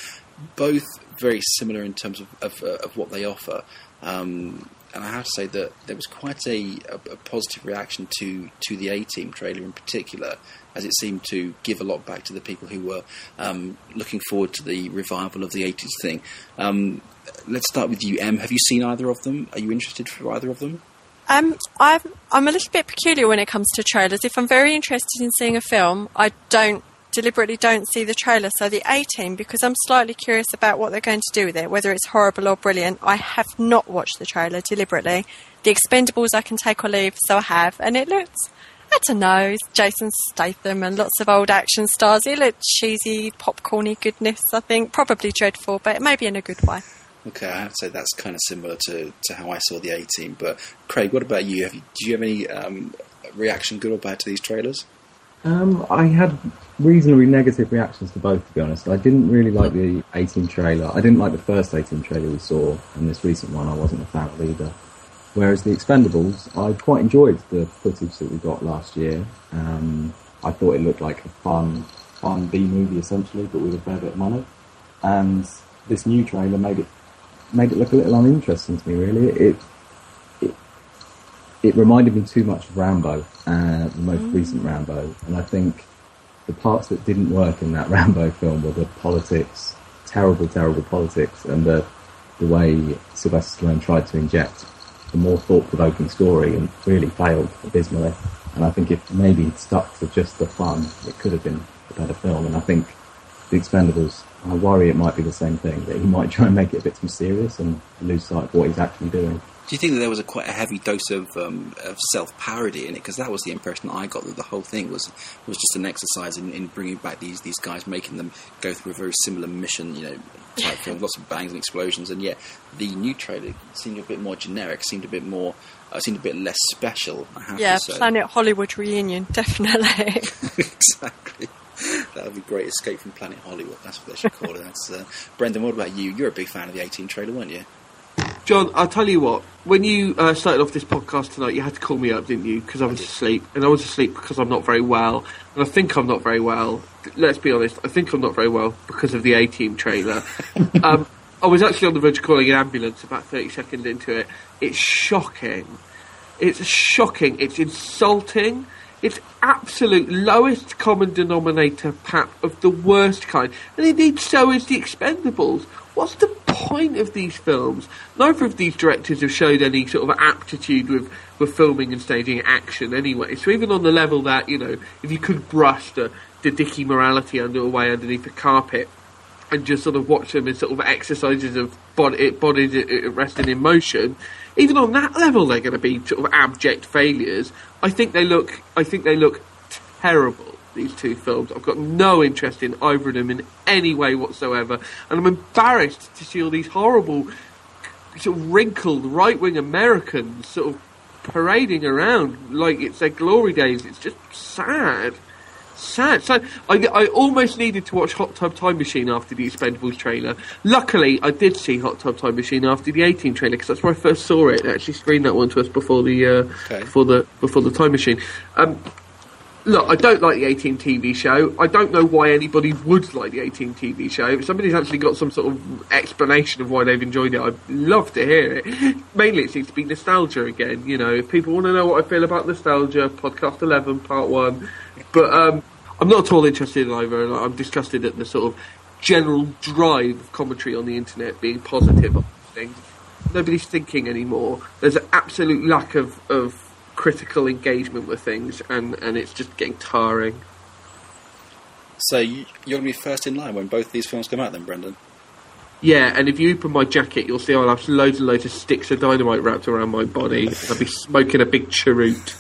Both very similar in terms of, of, uh, of what they offer. Um, and I have to say that there was quite a, a, a positive reaction to, to the A Team trailer in particular, as it seemed to give a lot back to the people who were um, looking forward to the revival of the 80s thing. Um, let's start with you, Em. Have you seen either of them? Are you interested for either of them? Um, I'm I'm a little bit peculiar when it comes to trailers. If I'm very interested in seeing a film, I don't deliberately don't see the trailer. So the A Team, because I'm slightly curious about what they're going to do with it, whether it's horrible or brilliant. I have not watched the trailer deliberately. The Expendables I can take or leave, so I have, and it looks. I don't know, Jason Statham and lots of old action stars. It looked cheesy, popcorny goodness, I think. Probably dreadful, but maybe in a good way. Okay, I have to say that's kind of similar to, to how I saw the A Team. But Craig, what about you? Have you do you have any um, reaction, good or bad, to these trailers? Um, I had reasonably negative reactions to both, to be honest. I didn't really like the A Team trailer. I didn't like the first A Team trailer we saw, and this recent one I wasn't a fan of either. Whereas the Expendables, I quite enjoyed the footage that we got last year. Um, I thought it looked like a fun, fun B movie essentially, but with a fair bit of money. And this new trailer made it made it look a little uninteresting to me. Really, it it, it reminded me too much of Rambo, uh, the most recent Rambo, and I think the parts that didn't work in that Rambo film were the politics, terrible, terrible politics, and the the way Sylvester Stallone tried to inject a more thought-provoking story and really failed abysmally. And I think if maybe stuck to just the fun, it could have been a better film. And I think The Expendables, I worry it might be the same thing, that he might try and make it a bit too serious and lose sight of what he's actually doing. Do you think that there was a quite a heavy dose of, um, of self parody in it? Because that was the impression I got that the whole thing was was just an exercise in, in bringing back these these guys, making them go through a very similar mission, you know, type film, lots of bangs and explosions. And yet the new trailer seemed a bit more generic, seemed a bit more, uh, seemed a bit less special. I have Yeah, to say. Planet Hollywood reunion, definitely. exactly. That would be great. Escape from Planet Hollywood. That's what they should call it. That's, uh, Brendan, what about you? You're a big fan of the A Team trailer, weren't you? Jon, I'll tell you what. When you uh, started off this podcast tonight, you had to call me up, didn't you? Because I was asleep, and I was asleep because I'm not very well, and I think I'm not very well. Let's be honest, I think I'm not very well because of the A Team trailer. um, I was actually on the verge of calling an ambulance about 30 seconds into it. It's shocking. It's shocking. It's insulting. It's absolute lowest common denominator pap of the worst kind. And indeed, so is The Expendables. What's the point of these films? Neither of these directors have showed any sort of aptitude with, with filming and staging action anyway. So even on the level that, you know, if you could brush the, the Dicky morality under away underneath the carpet, and just sort of watch them as sort of exercises of body, bodies uh, resting in motion. Even on that level, they're going to be sort of abject failures. I think they look. I think they look terrible. These two films. I've got no interest in either of them in any way whatsoever, and I'm embarrassed to see all these horrible, sort of wrinkled right-wing Americans sort of parading around like it's their glory days. It's just sad sad. So I, I almost needed to watch Hot Tub Time Machine after the Expendables trailer. Luckily, I did see Hot Tub Time Machine after the A Team trailer because that's where I first saw it. They actually screened that one to us before the uh, Okay. before the before the Time Machine. Um, Look, I don't like the A Team TV show. I don't know why anybody would like the A Team TV show. If somebody's actually got some sort of explanation of why they've enjoyed it, I'd love to hear it. Mainly, it seems to be nostalgia again. You know, if people want to know what I feel about nostalgia, podcast 11, part one. But um, I'm not at all interested in either. I'm disgusted at the sort of general drive of commentary on the internet being positive on things. Nobody's thinking anymore. There's an absolute lack of, of critical engagement with things, and, and it's just getting tiring. So you, you're going to be first in line when both these films come out, then, Brendan. Yeah, and if you open my jacket, you'll see I'll have loads and loads of sticks of dynamite wrapped around my body. I'll be smoking a big cheroot.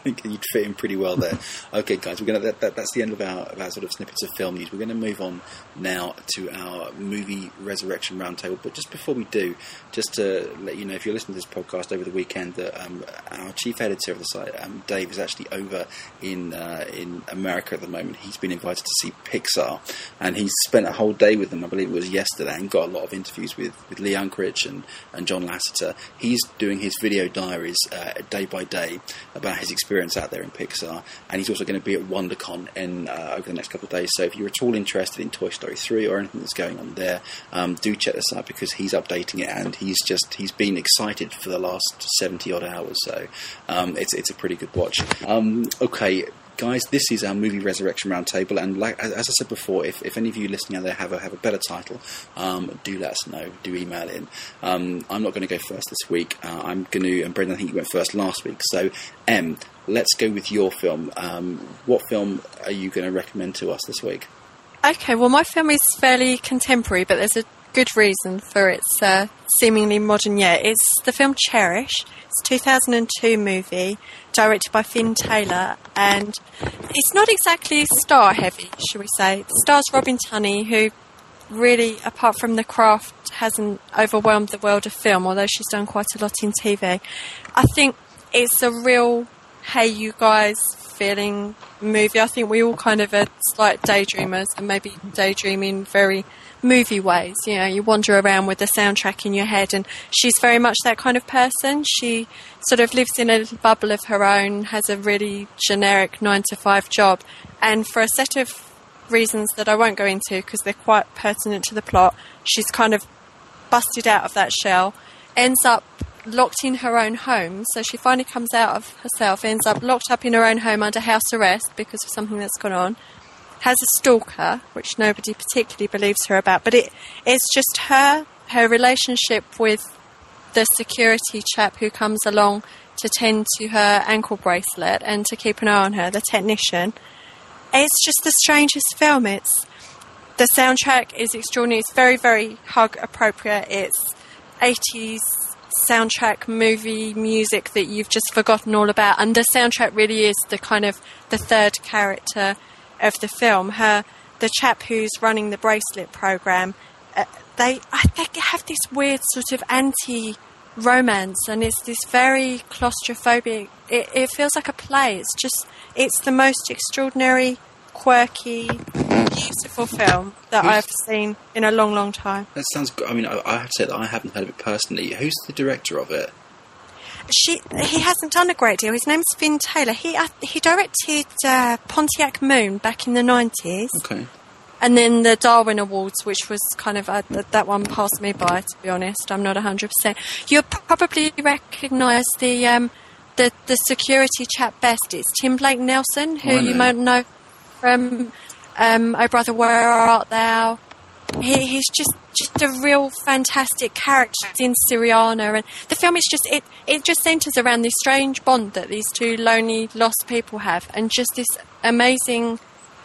I think you'd fit in pretty well there. okay, guys, we're gonna. That, that, that's the end of our, of our sort of snippets of film news. We're going to move on now to our movie resurrection roundtable. But just before we do, just to let you know, if you're listening to this podcast over the weekend, that um, our chief editor of the site, um, Dave, is actually over in uh, in America at the moment. He's been invited to see Pixar, and he's spent a whole day with them. I believe it was yesterday, and got a lot of interviews with with Lee Unkrich and and John Lasseter. He's doing his video diaries uh, day by day about his experience out there in Pixar, and he's also going to be at WonderCon in uh, over the next couple of days. So if you're at all interested in Toy Story 3 or anything that's going on there, um, do check this out because he's updating it, and he's just he's been excited for the last 70 odd hours. So um, it's it's a pretty good watch. Um, okay. guys, this is our movie resurrection roundtable, and like as, as I said before, if, if any of you listening out there have a have a better title, um, do let us know. Do email in. Um, I'm not going to go first this week. Uh, I'm going to, and Brendan, I think you went first last week. So, Em, let's go with your film. Um, what film are you going to recommend to us this week? Okay, well, my film is fairly contemporary, but there's a good reason for its uh, seemingly modern year. It's the film Cherish. It's a 2002 movie directed by Finn Taylor, and it's not exactly star heavy, shall we say. It stars Robin Tunney, who really, apart from the craft, hasn't overwhelmed the world of film, although she's done quite a lot in TV. I think it's a real hey, you guys feeling movie. I think we all kind of are slight daydreamers and maybe daydreaming very movie ways. You know, you wander around with the soundtrack in your head, and she's very much that kind of person. She sort of lives in a little bubble of her own, has a really generic nine to five job, and for a set of reasons that I won't go into because they're quite pertinent to the plot, she's kind of busted out of that shell, ends up locked in her own home. So she finally comes out of herself, ends up locked up in her own home under house arrest because of something that's gone on. Has a stalker, which nobody particularly believes her about, but it it's just her, her relationship with the security chap who comes along to tend to her ankle bracelet and to keep an eye on her, the technician. It's just the strangest film. It's the soundtrack is extraordinary. It's very, very hug appropriate. It's 80s soundtrack movie music that you've just forgotten all about. And the soundtrack really is the kind of the third character of the film. Her the chap who's running the bracelet program uh, they I think have this weird sort of anti romance and it's this very claustrophobic. It, it feels like a play. It's just it's the most extraordinary quirky beautiful film that I've seen in a long, long time. That sounds. Good. I mean, I, I have to say that I haven't heard of it personally. Who's the director of it? She, he hasn't done a great deal. His name's Finn Taylor. He uh, he directed uh, Pontiac Moon back in the nineties. Okay. And then the Darwin Awards, which was kind of uh, th- that one passed me by. To be honest, I'm not hundred percent. You'll probably recognise the um, the the security chap best. It's Tim Blake Nelson, who Oh, you might know from um, Oh Brother Where Art Thou. He, he's just just a real fantastic character. In Syriana, and the film is just it it just centres around this strange bond that these two lonely lost people have, and just this amazing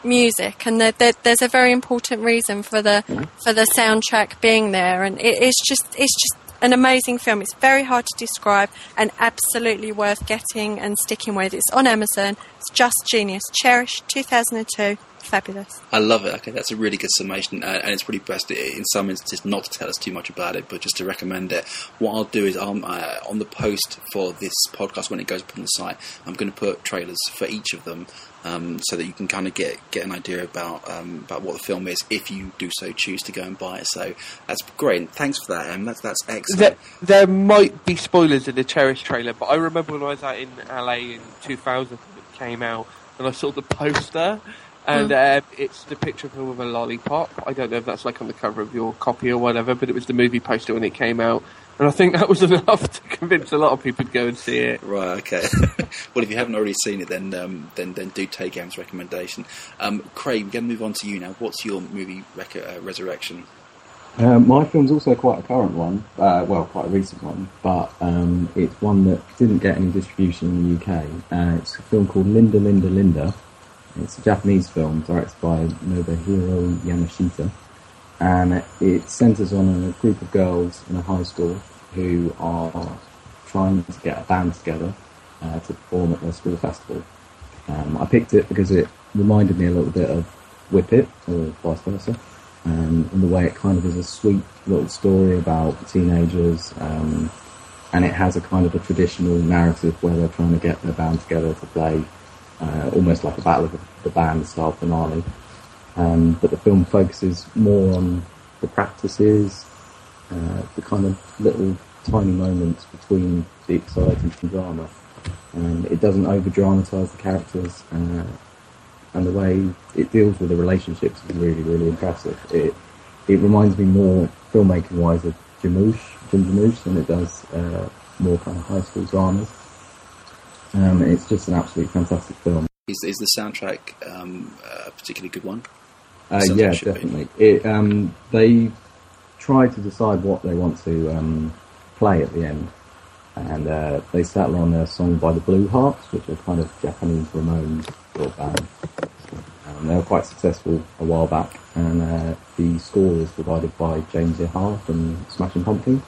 music, and there, there, there's a very important reason for the for the soundtrack being there, and it, it's just it's just an amazing film. It's very hard to describe, and absolutely worth getting and sticking with. It's on Amazon. It's just genius. Cherish 2002. Fabulous. I love it. Okay, that's a really good summation, uh, and it's probably best in some instances not to tell us too much about it, but just to recommend it. What I'll do is, I'll, uh, on the post for this podcast when it goes up on the site, I'm going to put trailers for each of them, um, so that you can kind of get get an idea about um, about what the film is, if you do so choose to go and buy it. So that's great. Thanks for that, Em. That's that's excellent. There, there might be spoilers in the Cherish trailer, but I remember when I was out in LA in 2000 when it came out, and I saw the poster, and uh, it's the picture of her with a lollipop. I don't know if that's like on the cover of your copy or whatever, but it was the movie poster when it came out, and I think that was enough to convince a lot of people to go and see it. Right. Okay. well, if you haven't already seen it, then um, then then do take Em's recommendation. Um, Craig, we're going to move on to you now. What's your movie rec- uh, resurrection? Um, my film's also quite a current one, uh, well, quite a recent one, but um, it's one that didn't get any distribution in the UK. Uh, it's a film called Linda, Linda, Linda. It's a Japanese film directed by Nobuhiro Yamashita, and it centres on a group of girls in a high school who are trying to get a band together uh, to perform at their school festival. Um, I picked it because it reminded me a little bit of Whip It, or vice versa um, in the way it kind of is a sweet little story about teenagers, um, and it has a kind of a traditional narrative where they're trying to get their band together to play, uh, almost like a battle of the, the band style finale. Um, but the film focuses more on the practices, uh, the kind of little tiny moments between the exciting drama. Um, it doesn't over dramatise the characters. Uh, and the way it deals with the relationships is really, really impressive. It it reminds me more filmmaking wise of Jarmusch, Jim than it does uh, more kind of high school dramas. Um, it's just an absolutely fantastic film. Is, is the soundtrack um, a particularly good one? Uh, yeah, it definitely. It, um, they try to decide what they want to um, play at the end, and uh, they settle on a song by the Blue Hearts, which are kind of Japanese Ramones sort of band. Um, they were quite successful a while back, and uh, the score is provided by James Iha from Smashing Pumpkins.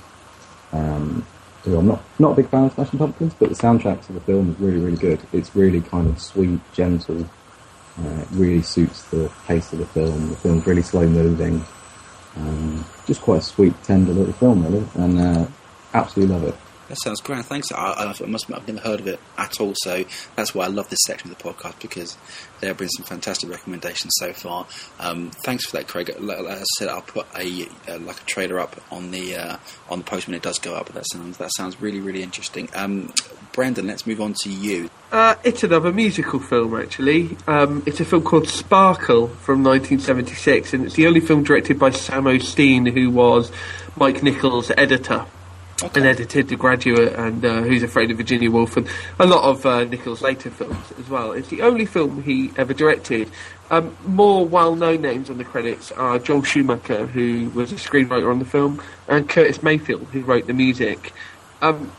Um, I'm not not a big fan of Smashing Pumpkins, but the soundtrack to the film is really really good. It's really kind of sweet, gentle. Uh, it really suits the pace of the film. The film's really slow moving. Um, just quite a sweet, tender little film, really, and uh, absolutely love it. That sounds great. Thanks. I, must I've never heard of it at all. So that's why I love this section of the podcast because there have been some fantastic recommendations so far. Um, thanks for that, Craig. Like, like I said, I'll put a uh, like a trailer up on the uh, on the post when it does go up. That sounds that sounds really really interesting. Um, Brendan, let's move on to you. Uh, it's another musical film, actually. Um, it's a film called Sparkle from 1976, and it's the only film directed by Sam O'Steen, who was Mike Nichols' editor and edited The Graduate and uh, Who's Afraid of Virginia Woolf and a lot of uh, Nichols' later films as well. It's the only film he ever directed. Um, more well-known names on the credits are Joel Schumacher, who was a screenwriter on the film, and Curtis Mayfield, who wrote the music. Um,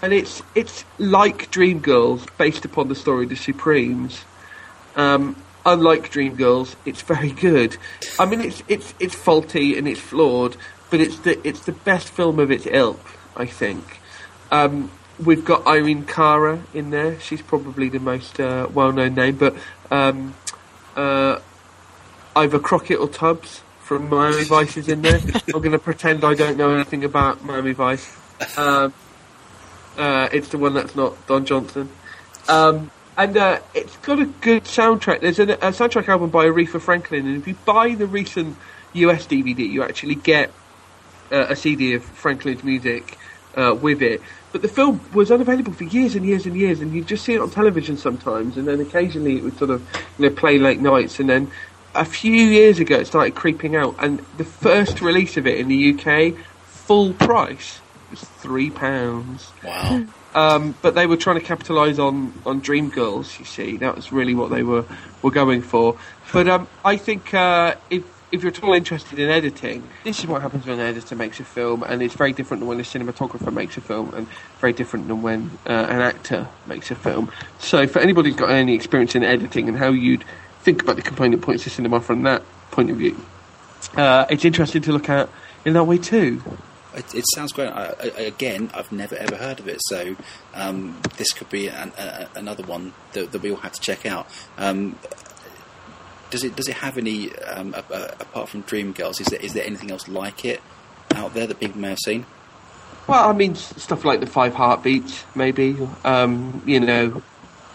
and it's it's like Dreamgirls, based upon the story of the Supremes. Um, unlike Dreamgirls, it's very good. I mean, it's it's it's faulty and it's flawed, but it's the it's the best film of its ilk, I think. Um, we've got Irene Cara in there. She's probably the most uh, well-known name, but um, uh, either Crockett or Tubbs from Miami Vice is in there. I'm going to pretend I don't know anything about Miami Vice. Um, uh, it's the one that's not Don Johnson. Um, and uh, it's got a good soundtrack. There's a, a soundtrack album by Aretha Franklin, and if you buy the recent US DVD, you actually get uh, a CD of Franklin's music uh, with it. But the film was unavailable for years and years and years, and you just see it on television sometimes, and then occasionally it would sort of you know play late nights, and then a few years ago it started creeping out, and the first release of it in the UK, full price, was three pounds. Wow. Um, but they were trying to capitalise on, on Dreamgirls. You see, that was really what they were, were going for. But um, I think uh, if if you're at all interested in editing, this is what happens when an editor makes a film, and it's very different than when a cinematographer makes a film, and very different than when uh, an actor makes a film. So, for anybody who's got any experience in editing and how you'd think about the component points of cinema from that point of view, uh, it's interesting to look at in that way too. It, it sounds great. I, I, again, I've never ever heard of it, so um, this could be an, a, another one that, that we all have to check out. Um, does it does it have any um, apart from Dreamgirls? Is there is there anything else like it out there that people may have seen? Well, I mean, stuff like the Five Heartbeats, maybe. Um, you know,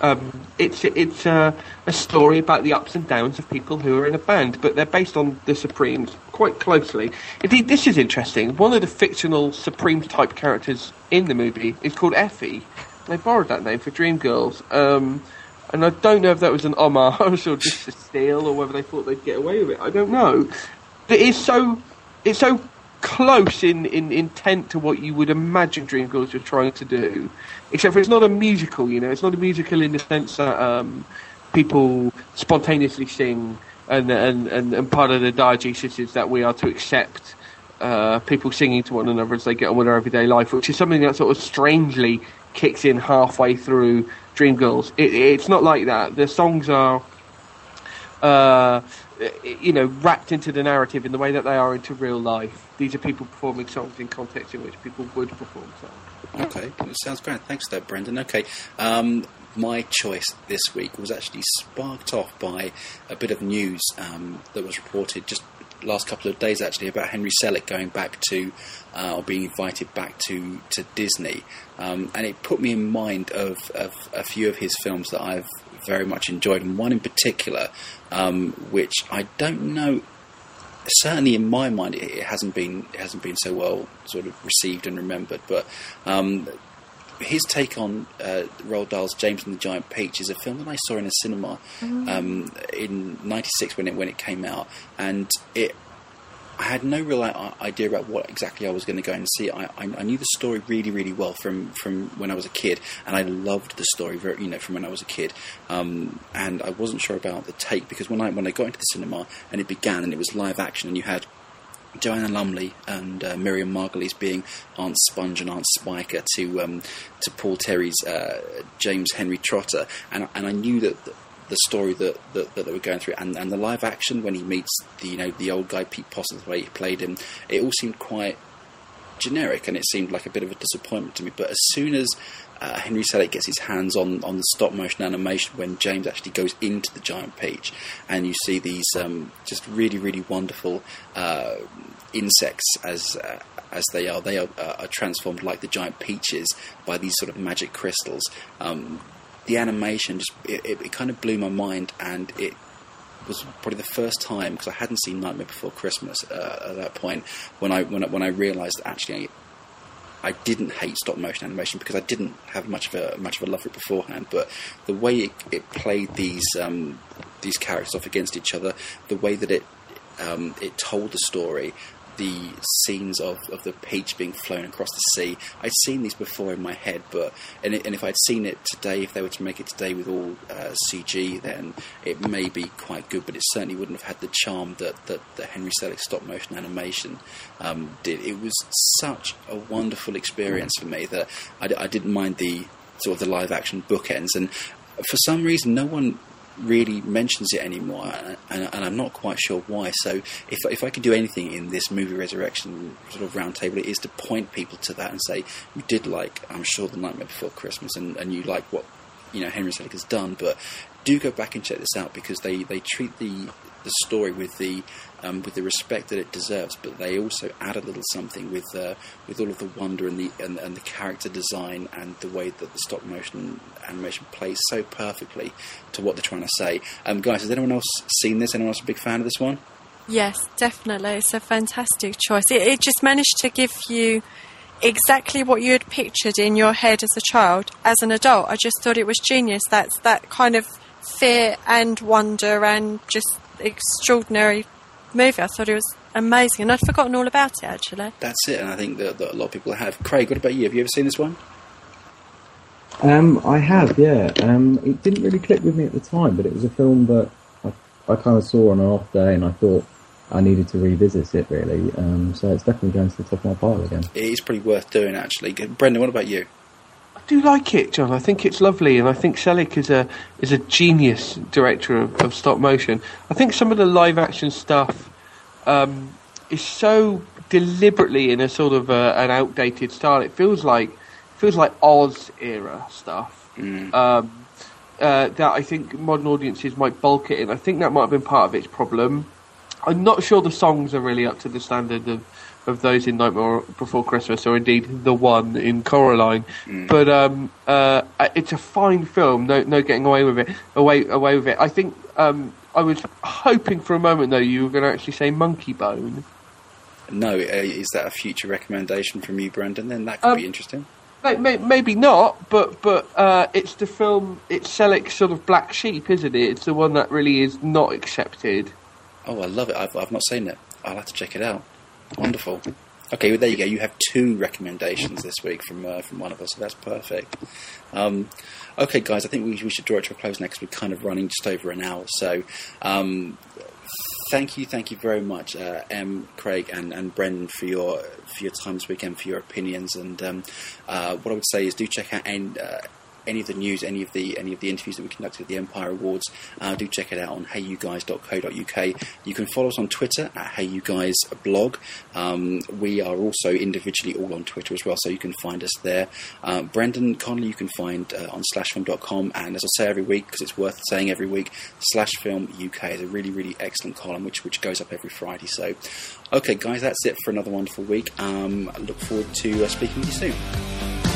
um, it's it's a story about the ups and downs of people who are in a band, but they're based on the Supremes quite closely. Indeed, this is interesting. One of the fictional Supremes type characters in the movie is called Effie. They borrowed that name for Dreamgirls. Um, and I don't know if that was an homage or just a steal, or whether they thought they'd get away with it. I don't know. But it's so it's so close in, in intent to what you would imagine Dreamgirls were trying to do, except for it's not a musical. You know, it's not a musical in the sense that um, people spontaneously sing, and, and and and part of the diegesis is that we are to accept. Uh, people singing to one another as they get on with their everyday life, which is something that sort of strangely kicks in halfway through Dreamgirls. It, it's not like that. The songs are, uh, you know, wrapped into the narrative in the way that they are into real life. These are people performing songs in context in which people would perform songs. Okay, that sounds great. Thanks, for that, Brendan. Okay, um, my choice this week was actually sparked off by a bit of news um, that was reported just last couple of days, actually, about Henry Selick going back to uh, or being invited back to to Disney, um, and it put me in mind of, of a few of his films that I've very much enjoyed, and one in particular, um, which I don't know certainly in my mind, it, it hasn't been it hasn't been so well sort of received and remembered. But um, his take on uh, Roald Dahl's James and the Giant Peach is a film that I saw in a cinema um, in '96 when it when it came out, and it. I had no real idea about what exactly I was going to go and see. I, I, I knew the story really, really well from, from when I was a kid, and I loved the story, very, you know, from when I was a kid. Um, and I wasn't sure about the take because when I when I got into the cinema and it began and it was live action, and you had Joanna Lumley and uh, Miriam Margolyes being Aunt Sponge and Aunt Spiker to um, to Paul Terry's uh, James Henry Trotter, and and I knew that the, the story that, that, that they were going through, and, and the live action when he meets the you know the old guy Pete Possum, the way he played him, it all seemed quite generic, and it seemed like a bit of a disappointment to me. But as soon as uh, Henry Selick gets his hands on, on the stop motion animation, when James actually goes into the giant peach, and you see these um, just really really wonderful uh, insects as uh, as they are, they are, uh, are transformed like the giant peaches by these sort of magic crystals. Um, the animation just it, it, it kind of blew my mind, and it was probably the first time because I hadn't seen Nightmare Before Christmas uh, at that point when I when I, when I realised actually I didn't hate stop motion animation because I didn't have much of a much of a love for it beforehand. But the way it, it played these um, these characters off against each other, the way that it um, it told the story, the scenes of, of the peach being flown across the sea. I'd seen these before in my head, but and, and if I'd seen it today, if they were to make it today with all uh, CG, then it may be quite good, but it certainly wouldn't have had the charm that that the Henry Selick stop motion animation um, did. It was such a wonderful experience for me that I didn't mind the sort of the live action bookends, and for some reason, no one really mentions it anymore, and, and, I'm not quite sure why. So, if if I could do anything in this movie Resurrection sort of roundtable, it is to point people to that and say you did like, I'm sure, the Nightmare Before Christmas, and, and you like what you know Henry Selick has done, but do go back and check this out because they, they treat the the story with the um, with the respect that it deserves, but they also add a little something with uh, with all of the wonder and the and, and, the character design and the way that the stop motion animation plays so perfectly to what they're trying to say. Um, guys, has anyone else seen this? Anyone else a big fan of this one? Yes, definitely. It's a fantastic choice. It, it just managed to give you exactly what you had pictured in your head as a child. As an adult, I just thought it was genius. That's that kind of fear and wonder and just extraordinary movie. I thought it was amazing, and I'd forgotten all about it actually. That's it, and I think that, that a lot of people have. Craig, what about you? Have you ever seen this one? Um, I have, yeah. Um, it didn't really click with me at the time, but it was a film that I, I kind of saw on an off day, and I thought I needed to revisit it really. Um, so it's definitely going to the top of my pile again. It is pretty worth doing, actually. Brendan, what about you? I do like it, Jon. I think it's lovely, and I think Selick is a is a genius director of, of stop motion. I think some of the live action stuff um, is so deliberately in a sort of a, an outdated style. It feels like feels like Oz era stuff. Mm. Um, uh, that I think modern audiences might bulk it in. I think that might have been part of its problem. I'm not sure the songs are really up to the standard of, of those in Nightmare Before Christmas, or indeed the one in Coraline. Mm. But um, uh, it's a fine film. No, no getting away with it. Away, away with it. I think um, I was hoping for a moment though you were going to actually say Monkeybone. No, uh, is that a future recommendation from you, Brendan? Then that could Um, be interesting. May- may- Maybe not, but but uh, it's the film. It's Selick's sort of black sheep, isn't it? It's the one that really is not accepted. Oh, I love it. I've, I've not seen it. I'll have to check it out. Wonderful. Okay, well, there you go. You have two recommendations this week from uh, from one of us, so that's perfect. Um, okay, guys, I think we, we should draw it to a close next. We're kind of running just over an hour, so um, thank you, thank you very much, uh, Em, Craig, and, and Brendan for your for your time this weekend, for your opinions, and um, uh, what I would say is do check out and. Any of the news, any of the any of the interviews that we conducted at the Empire Awards, uh, do check it out on heyyouguys.co.uk. You can follow us on Twitter at heyyouguysblog. Um, we are also individually all on Twitter as well, so you can find us there. Uh, Brendan Connelly you can find uh, on slashfilm.com, and as I say every week, because it's worth saying every week, Slashfilm UK is a really, really excellent column which which goes up every Friday. So, okay, guys, that's it for another wonderful week. Um, look forward to uh, speaking with you soon.